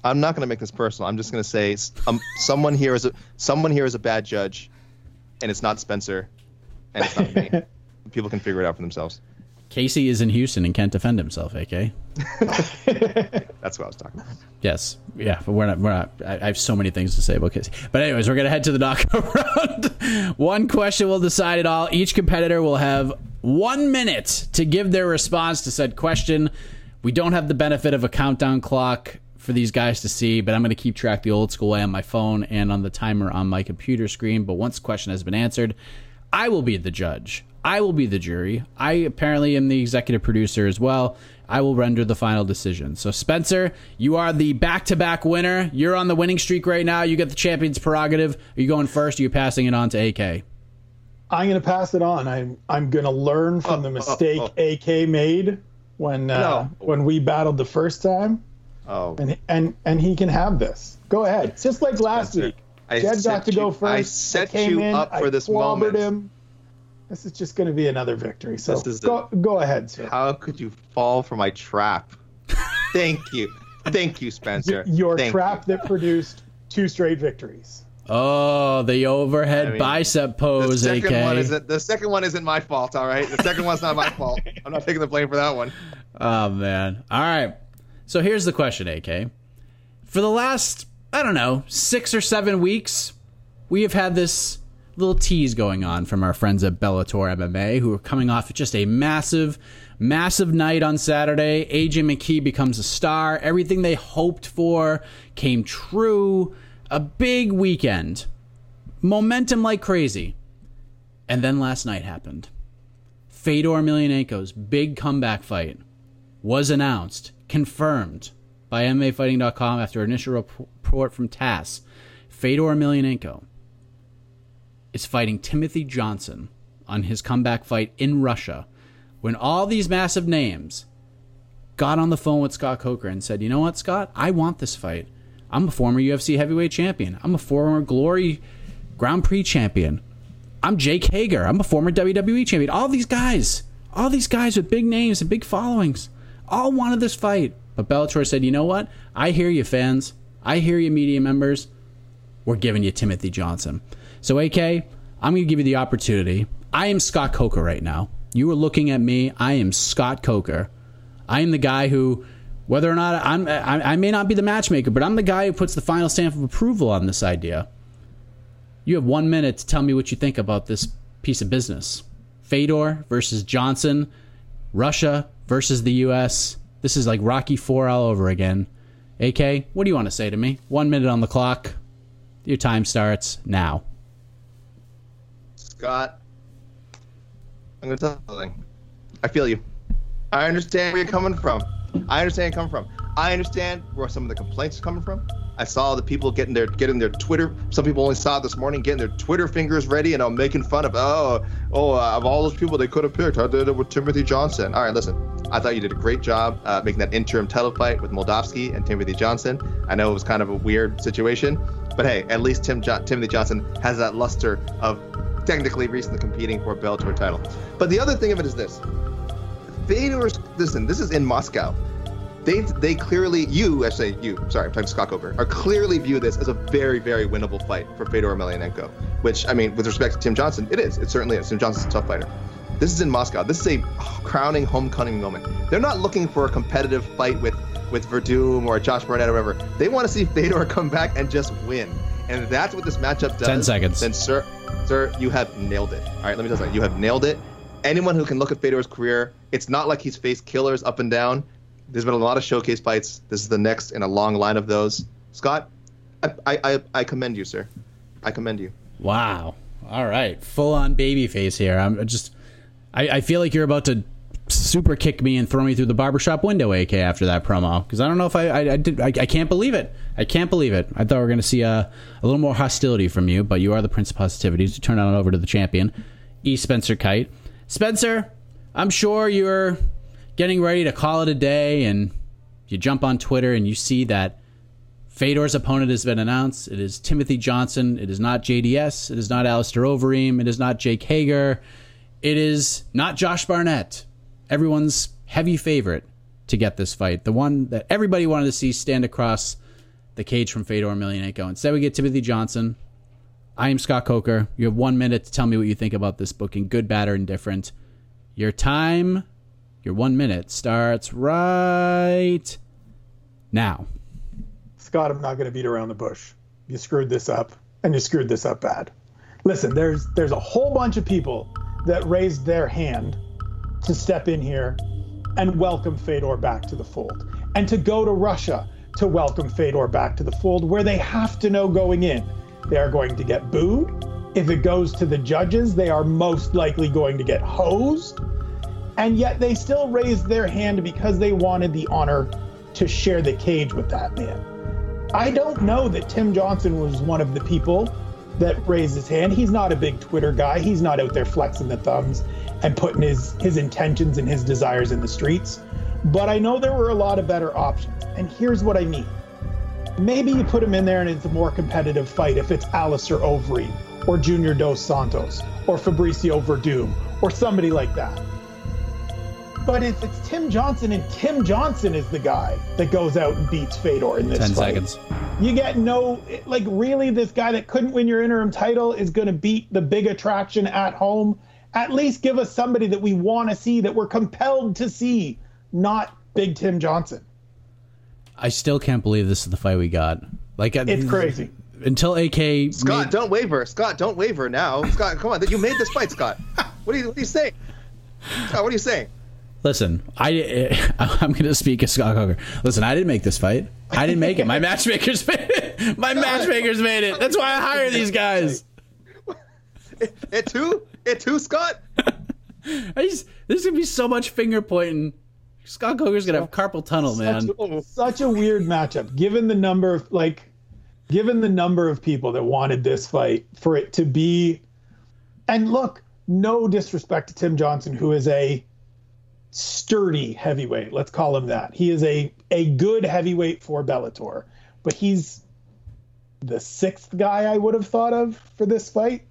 I'm not going to make this personal. I'm just going to say um, someone here is a someone here is a bad judge, and it's not Spencer, and it's not me. People can figure it out for themselves. Casey is in Houston and can't defend himself, AK. That's what I was talking about. Yes, yeah, but we're not. We're not. I, I have so many things to say about Casey. But anyways, we're gonna head to the knockout round. one question will decide it all. Each competitor will have one minute to give their response to said question. We don't have the benefit of a countdown clock for these guys to see, but I'm gonna keep track the old school way on my phone and on the timer on my computer screen. But once the question has been answered, I will be the judge. I will be the jury. I apparently am the executive producer as well. I will render the final decision. So, Spencer, you are the back to back winner. You're on the winning streak right now. You get the champion's prerogative. Are you going first? Or are you passing it on to AK? I'm going to pass it on. I'm I'm going to learn from the mistake AK made when uh, No. when we battled the first time, Oh, and and and he can have this. Go ahead. Just like last Spencer, week, I Jed set got to go you- first. I set came you in, up I for this moment. him. This is just going to be another victory. So This is the- go go ahead, sir. how could you fall for my trap? Thank you, thank you, Spencer. Your Thank trap that produced two straight victories. Oh, the overhead I mean, bicep you. The pose, second AK. one isn't the second one isn't my fault. All right, the second one's not my fault. I'm not taking the blame for that one. Oh man. All right. So here's the question, AK. For the last, I don't know, six or seven weeks, we have had this little tease going on from our friends at Bellator MMA who are coming off just a massive, massive night on Saturday. AJ McKee becomes a star. Everything they hoped for came true. A big weekend. Momentum like crazy. And then last night happened. Fedor Emelianenko's big comeback fight was announced, confirmed by MMAfighting.com after initial report from TASS. Fedor Emelianenko is fighting Timothy Johnson on his comeback fight in Russia when all these massive names got on the phone with Scott Coker and said, You know what, Scott? I want this fight. I'm a former UFC heavyweight champion. I'm a former Glory Grand Prix champion. I'm Jake Hager. I'm a former WWE champion. All these guys, all these guys with big names and big followings, all wanted this fight. But Bellator said, you know what? I hear you, fans. I hear you, media members. We're giving you Timothy Johnson. So, AK, I'm going to give you the opportunity. I am Scott Coker right now. You are looking at me. I am Scott Coker. I am the guy who, whether or not I'm, I, I may not be the matchmaker, but I'm the guy who puts the final stamp of approval on this idea. You have one minute to tell me what you think about this piece of business. Fedor versus Johnson, Russia versus the U.S. This is like Rocky Four all over again. AK, what do you want to say to me? One minute on the clock. Your time starts now. Scott, I'm gonna tell you something. I feel you. I understand where you're coming from. I understand where you're coming from. I understand where some of the complaints are coming from. I saw the people getting their getting their Twitter. Some people only saw it this morning, getting their Twitter fingers ready, and I'm making fun of oh oh uh, of all those people they could have picked. I did it with Timothy Johnson. All right, listen. I thought you did a great job uh, making that interim title fight with Moldavsky and Timothy Johnson. I know it was kind of a weird situation, but hey, at least Tim jo- Timothy Johnson has that luster of technically recently competing for a Bellator title. But the other thing of it is this: Fedor's listen. This is in Moscow. they they clearly you I say you sorry I'm talking Scott over are clearly view this as a very very winnable fight for Fedor Emelianenko, which I mean with respect to Tim Johnson it is it certainly is Tim Johnson's a tough fighter. This is in Moscow. This is a crowning homecoming moment. They're not looking for a competitive fight with with Werdum or Josh Barnett or whatever. They want to see Fedor come back and just win. And that's what this matchup does. 10 seconds. Then, sir, sir, you have nailed it. All right, let me tell you something. You have nailed it. Anyone who can look at Fedor's career, it's not like he's faced killers up and down. There's been a lot of showcase fights. This is the next in a long line of those. Scott, I, I, I, I commend you, sir. I commend you. Wow. All right. Full on baby face here. I'm just. I, I feel like you're about to super kick me and throw me through the barbershop window, AK, after that promo. Because I don't know if I, I, I did. I, I, can't believe it. I can't believe it. I thought we were going to see a, a little more hostility from you, but you are the Prince of Positivity. So turn on over to the champion, E. Spencer Kyte. Spencer, I'm sure you're getting ready to call it a day, and you jump on Twitter and you see that Fedor's opponent has been announced. It is Timothy Johnson. It is not JDS. It is not Alistair Overeem. It is not Jake Hager. It is not Josh Barnett everyone's heavy favorite to get this fight, the one that everybody wanted to see stand across the cage from Fedor Emelianenko. Instead, we get Timothy Johnson. I am Scott Coker. You have one minute to tell me what you think about this booking, good, bad, or indifferent. Your time, your one minute, starts right now. Scott, I'm not going to beat around the bush. You screwed this up, and you screwed this up bad. Listen, there's there's a whole bunch of people that raised their hand to step in here and welcome Fedor back to the fold, and to go to Russia to welcome Fedor back to the fold, where they have to know going in they are going to get booed. If it goes to the judges, they are most likely going to get hosed. And yet they still raised their hand because they wanted the honor to share the cage with that man. I don't know that Tim Johnson was one of the people that raised his hand. He's not a big Twitter guy. He's not out there flexing the thumbs and putting his his intentions and his desires in the streets. But I know there were a lot of better options. And here's what I mean. Maybe you put him in there and it's a more competitive fight if it's Alistair Overeem or Junior Dos Santos or Fabricio Werdum or somebody like that. But if it's Tim Johnson and Tim Johnson is the guy that goes out and beats Fedor in this 10 fight, seconds. you get no like really this guy that couldn't win your interim title is going to beat the big attraction at home at least give us somebody that we want to see, that we're compelled to see, not Big Tim Johnson. I still can't believe this is the fight we got. Like uh, it's crazy. Until AK Scott, made, don't waver. Scott, don't waver now. Scott, come on. You made this fight, Scott. What are you, what are you saying? Scott, what are you saying? Listen, I I'm going to speak as Scott Coker. Listen, I didn't make this fight. I didn't make it. My matchmakers made it. My matchmakers made it. That's why I hire these guys. It too? It too, Scott? I just, there's gonna be so much finger pointing. Scott Coker's gonna have carpal tunnel, man. Such, such a weird matchup, given the number of like, given the number of people that wanted this fight for it to be. And look, no disrespect to Tim Johnson, who is a sturdy heavyweight. Let's call him that. He is a a good heavyweight for Bellator, but he's the sixth guy I would have thought of for this fight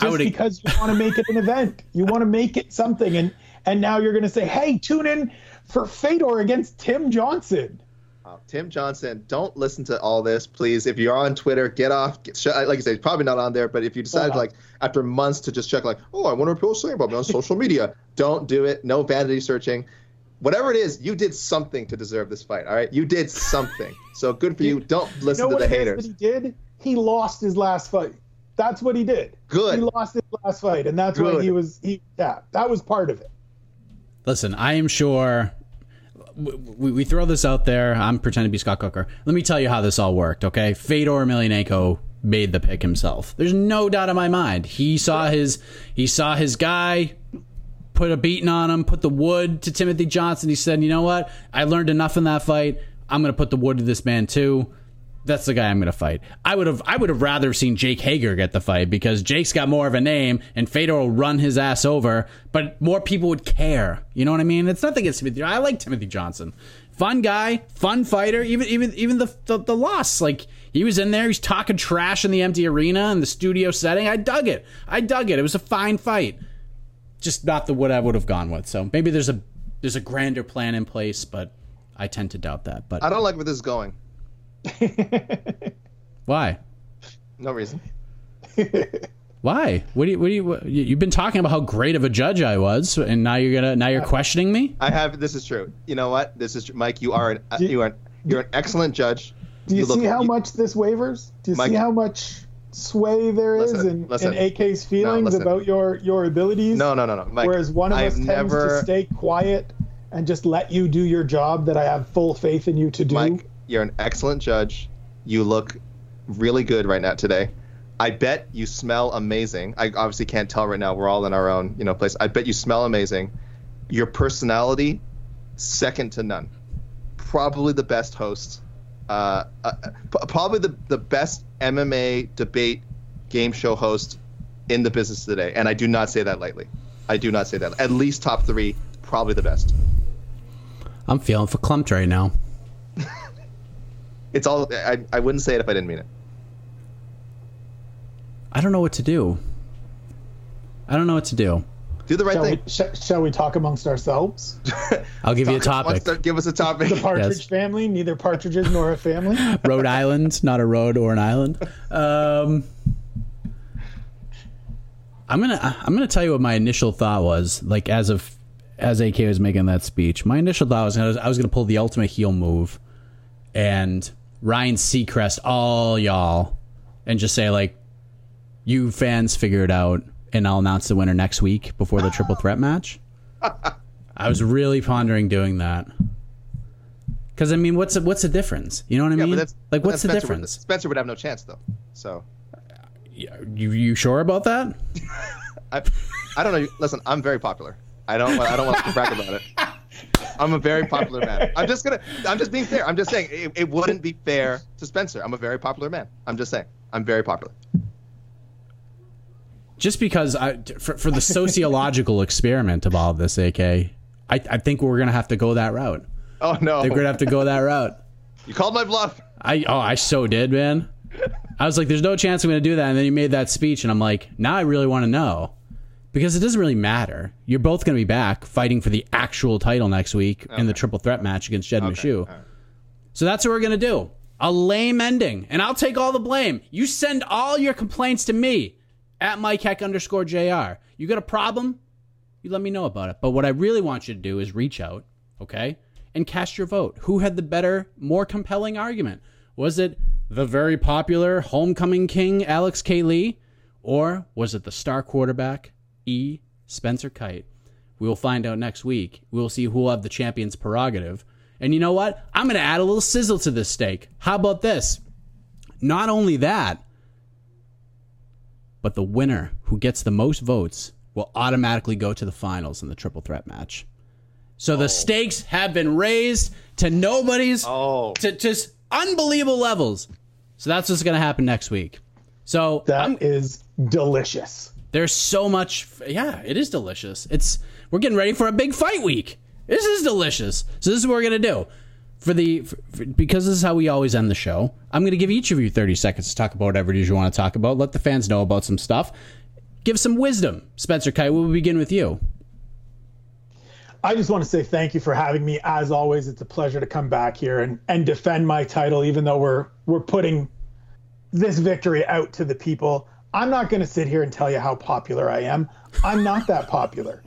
just because you want to make it an event. You want to make it something, and and now you're going to say, "Hey, tune in for Fedor against Tim Johnson." Uh, Tim Johnson, don't listen to all this, please. If you're on Twitter, get off. Get, like I said, probably not on there, but if you decide, like, after months to just check, like, oh, I wonder what people saying about me on social media, don't do it. No vanity searching. Whatever it is, you did something to deserve this fight. All right, you did something. So good for you. Don't listen you know to the haters. he did. He lost his last fight. That's what he did. Good. He lost his last fight, and that's Good. why he was he yeah, that was part of it. Listen, I am sure we, we throw this out there. I'm pretending to be Scott Coker. Let me tell you how this all worked, okay? Fedor Emelianenko made the pick himself. There's no doubt in my mind. He saw his he saw his guy put a beating on him, put the wood to Timothy Johnson. He said, "You know what? I learned enough in that fight. I'm going to put the wood to this man too." That's the guy I'm going to fight. I would have I would have rather seen Jake Hager get the fight because Jake's got more of a name and Fedor will run his ass over, but more people would care. You know what I mean? It's nothing against Timothy. I like Timothy Johnson. Fun guy, fun fighter. Even even even the the, the loss like he was in there. He's talking trash in the empty arena in the studio setting. I dug it. I dug it. It was a fine fight. Just not the what I would have gone with. So maybe there's a there's a grander plan in place, but I tend to doubt that. But I don't like where this is going. why? No reason. Why? What do you? What do you? What, you- you've been talking about how great of a judge I was, and now you're gonna now you're questioning me. I have. This is true. You know what? This is true. Mike. You are an uh, Do- you are an, you're an excellent judge. Do you, look- see how you- much this wavers? Do you Mike- see how much sway there is Listen, in, listen. in AK's feelings listen. about your your abilities? No, no, no, no. Mike, Whereas one of I us have tends never. to stay quiet and just let you do your job that I have full faith in you to do. Mike, you're an excellent judge. You look really good right now today. I bet you smell amazing. I obviously can't tell right now. We're all in our own, you know, place. I bet you smell amazing. Your personality, second to none. Probably the best host. Uh, uh, probably the the best MMA debate game show host in the business today. And I do not say that lightly. I do not say that. At least top three. Probably the best. I'm feeling for verklempt right now. It's all. I, I wouldn't say it if I didn't mean it. I don't know what to do. I don't know what to do. Do the right shall, thing. we, sh- shall we talk amongst ourselves? I'll give you a Talk- topic. wants Give us a topic. The Partridge Yes. family, neither partridges nor a family. Rhode Island, not a road or an island. Um, I'm gonna I'm gonna tell you what my initial thought was. Like as of as AK was making that speech, my initial thought was I was, I was gonna pull the ultimate heel move, and Ryan Seacrest all y'all, and just say like, you fans figure it out, and I'll announce the winner next week before the triple threat match. I was really pondering doing that. Because I mean, what's the, what's the difference? You know what I Yeah, mean? like, what's the Spencer would- difference? Spencer would have no chance though. So You you sure about that? I, I don't know. Listen, I'm very popular. I don't. I don't want to brag about it. I'm a very popular man. I'm just gonna. I'm just being fair. I'm just saying it, it wouldn't be fair to Spencer. I'm a very popular man. I'm just saying. I'm very popular. Just because I for, for the sociological experiment of all of this, AK, I, I think we're gonna have to go that route. Oh no! I think we're gonna have to go that route. You called my bluff. I oh I so did, man. I was like, "There's no chance I'm going to do that," and then you made that speech, and I'm like, "Now I really want to know," because it doesn't really matter. You're both going to be back fighting for the actual title next week in the triple threat match against Jed Meshew. So that's what we're going to do. A lame ending, and I'll take all the blame. You send all your complaints to me at Mike Heck underscore Jr. You got a problem? You let me know about it. But what I really want you to do is reach out, okay, and cast your vote. Who had the better, more compelling argument? Was it the very popular homecoming king Alex K. Lee, or was it the star quarterback E. Spencer Kyte? We will find out next week. We will see who will have the champion's prerogative. And you know what? I'm going to add a little sizzle to this steak. How about this? Not only that, but the winner who gets the most votes will automatically go to the finals in the triple threat match. So the oh. stakes have been raised to nobody's Oh. to just unbelievable levels. So that's what's going to happen next week. So That is I'm- delicious. There's so much. Yeah, it is delicious. It's we're getting ready for a big fight week. This is delicious. So this is what we're gonna do for the for, for- because this is how we always end the show. I'm gonna give each of you 30 seconds to talk about whatever it is you want to talk about. Let the fans know about some stuff. Give some wisdom, Spencer Kyte. We'll begin with you. I just want to say thank you for having me. As always, it's a pleasure to come back here and, and defend my title, even though we're we're putting this victory out to the people. I'm not going to sit here and tell you how popular I am. I'm not that popular.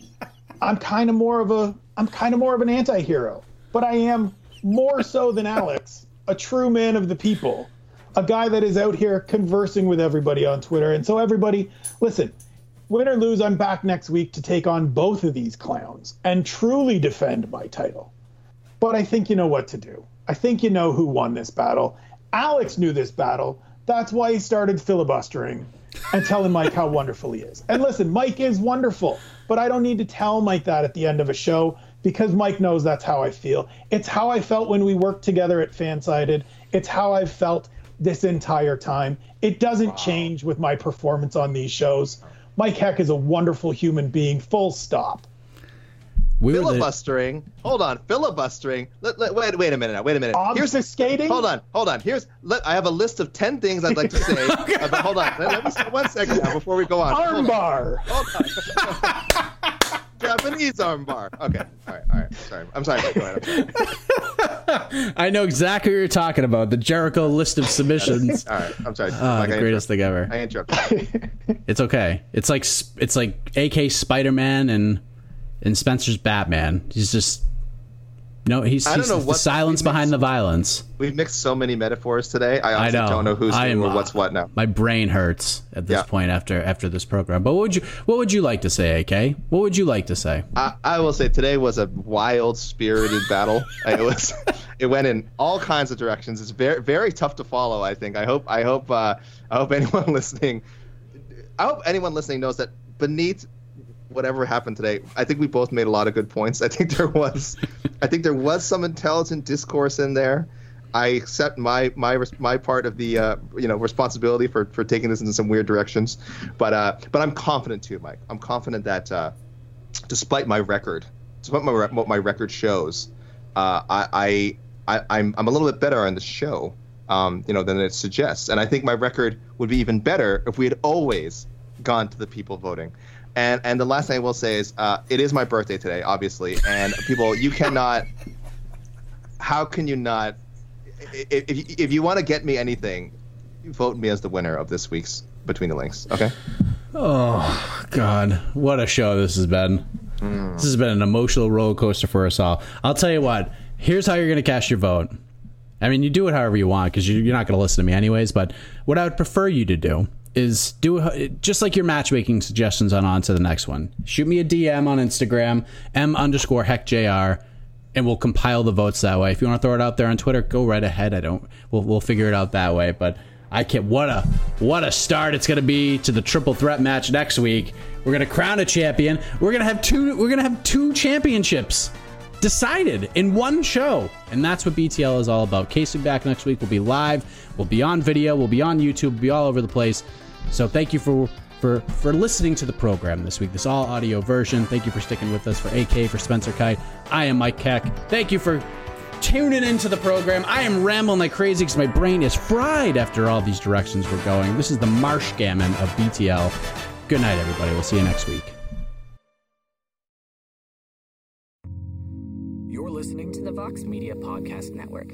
I'm kind of more of a I'm kind of more of an anti-hero, but I am more so than Alex, a true man of the people, a guy that is out here conversing with everybody on Twitter. And so everybody, listen, win or lose, I'm back next week to take on both of these clowns and truly defend my title. But I think you know what to do. I think you know who won this battle. Alex knew this battle. That's why he started filibustering and telling Mike how wonderful he is. And listen, Mike is wonderful, but I don't need to tell Mike that at the end of a show because Mike knows that's how I feel. It's how I felt when we worked together at Fansided. It's how I've felt this entire time. It doesn't change with my performance on these shows. Mike Heck is a wonderful human being, full stop. We were the, Filibustering. Hold on. Filibustering. Let, let- wait. Wait a minute. Now. Wait a minute. Obfuscating? Hold on. Hold on. Here's. Let, I have a list of ten things I'd like to say. uh, but hold on. Let, let me say one second now before we go on. Hold on. Armbar. Hold on. Japanese armbar. Okay. All right. All right. Sorry. I'm sorry. Go ahead. I'm sorry. I know exactly what you're talking about. The Jericho list of submissions. All right, I'm sorry. Oh, Like, the I greatest thing ever. I interrupted. It's okay. It's like it's like AK Spider Man and and Spencer's Batman. He's just no. He's, I he's the silence behind the violence. We've mixed so many metaphors today. I I honestly know. don't know who's I who am, or what's what now. My brain hurts at this Yeah. point after after this program. But what would you what would you like to say, AK? What would you like to say? I, I will say today was a wild, spirited battle. It was, it went in all kinds of directions. It's very, very tough to follow. I think. I hope, I hope, uh, I hope anyone listening, I hope anyone listening knows that beneath whatever happened today, I think we both made a lot of good points. I think there was, I think there was some intelligent discourse in there. I accept my my my part of the uh, you know responsibility for for taking this into some weird directions, but uh, but I'm confident too, Mike. I'm confident that. Uh, despite my record, despite my what my record shows, uh, I, I, I I'm I'm a little bit better on the show, um, you know, than it suggests. And I think my record would be even better if we had always gone to the people voting. And and the last thing I will say is, uh, it is my birthday today, obviously, and people, you cannot. How can you not? If if, if you want to get me anything, vote me as the winner of this week's Between the Links. Okay. Oh God, what a show this has been. This has been an emotional roller coaster for us all. I'll tell you what. Here's how you're going to cast your vote. I mean, you do it however you want because you're not going to listen to me anyways. But what I would prefer you to do is do just like your matchmaking suggestions on on to the next one. Shoot me a DM on Instagram, m underscore heck jr, and we'll compile the votes that way. If you want to throw it out there on Twitter, go right ahead. I don't. We'll we'll figure it out that way. But I can't. What a what a start it's to be to the triple threat match next week. We're to crown a champion. We're to have two. We're to have two championships decided in one show. And that's what BTL is all about. Case will be back next week. We'll be live. We'll be on video. We'll be on YouTube. We'll be all over the place. So thank you for for for listening to the program this week. This all audio version. Thank you for sticking with us. For AK, for Spencer Kyte, I am Mike Heck. Thank you for tuning into the program. I am rambling like crazy because my brain is fried after all these directions we're going. This is the Marsh Gammon of BTL. Good night, everybody. We'll see you next week. You're listening to the Vox Media Podcast Network.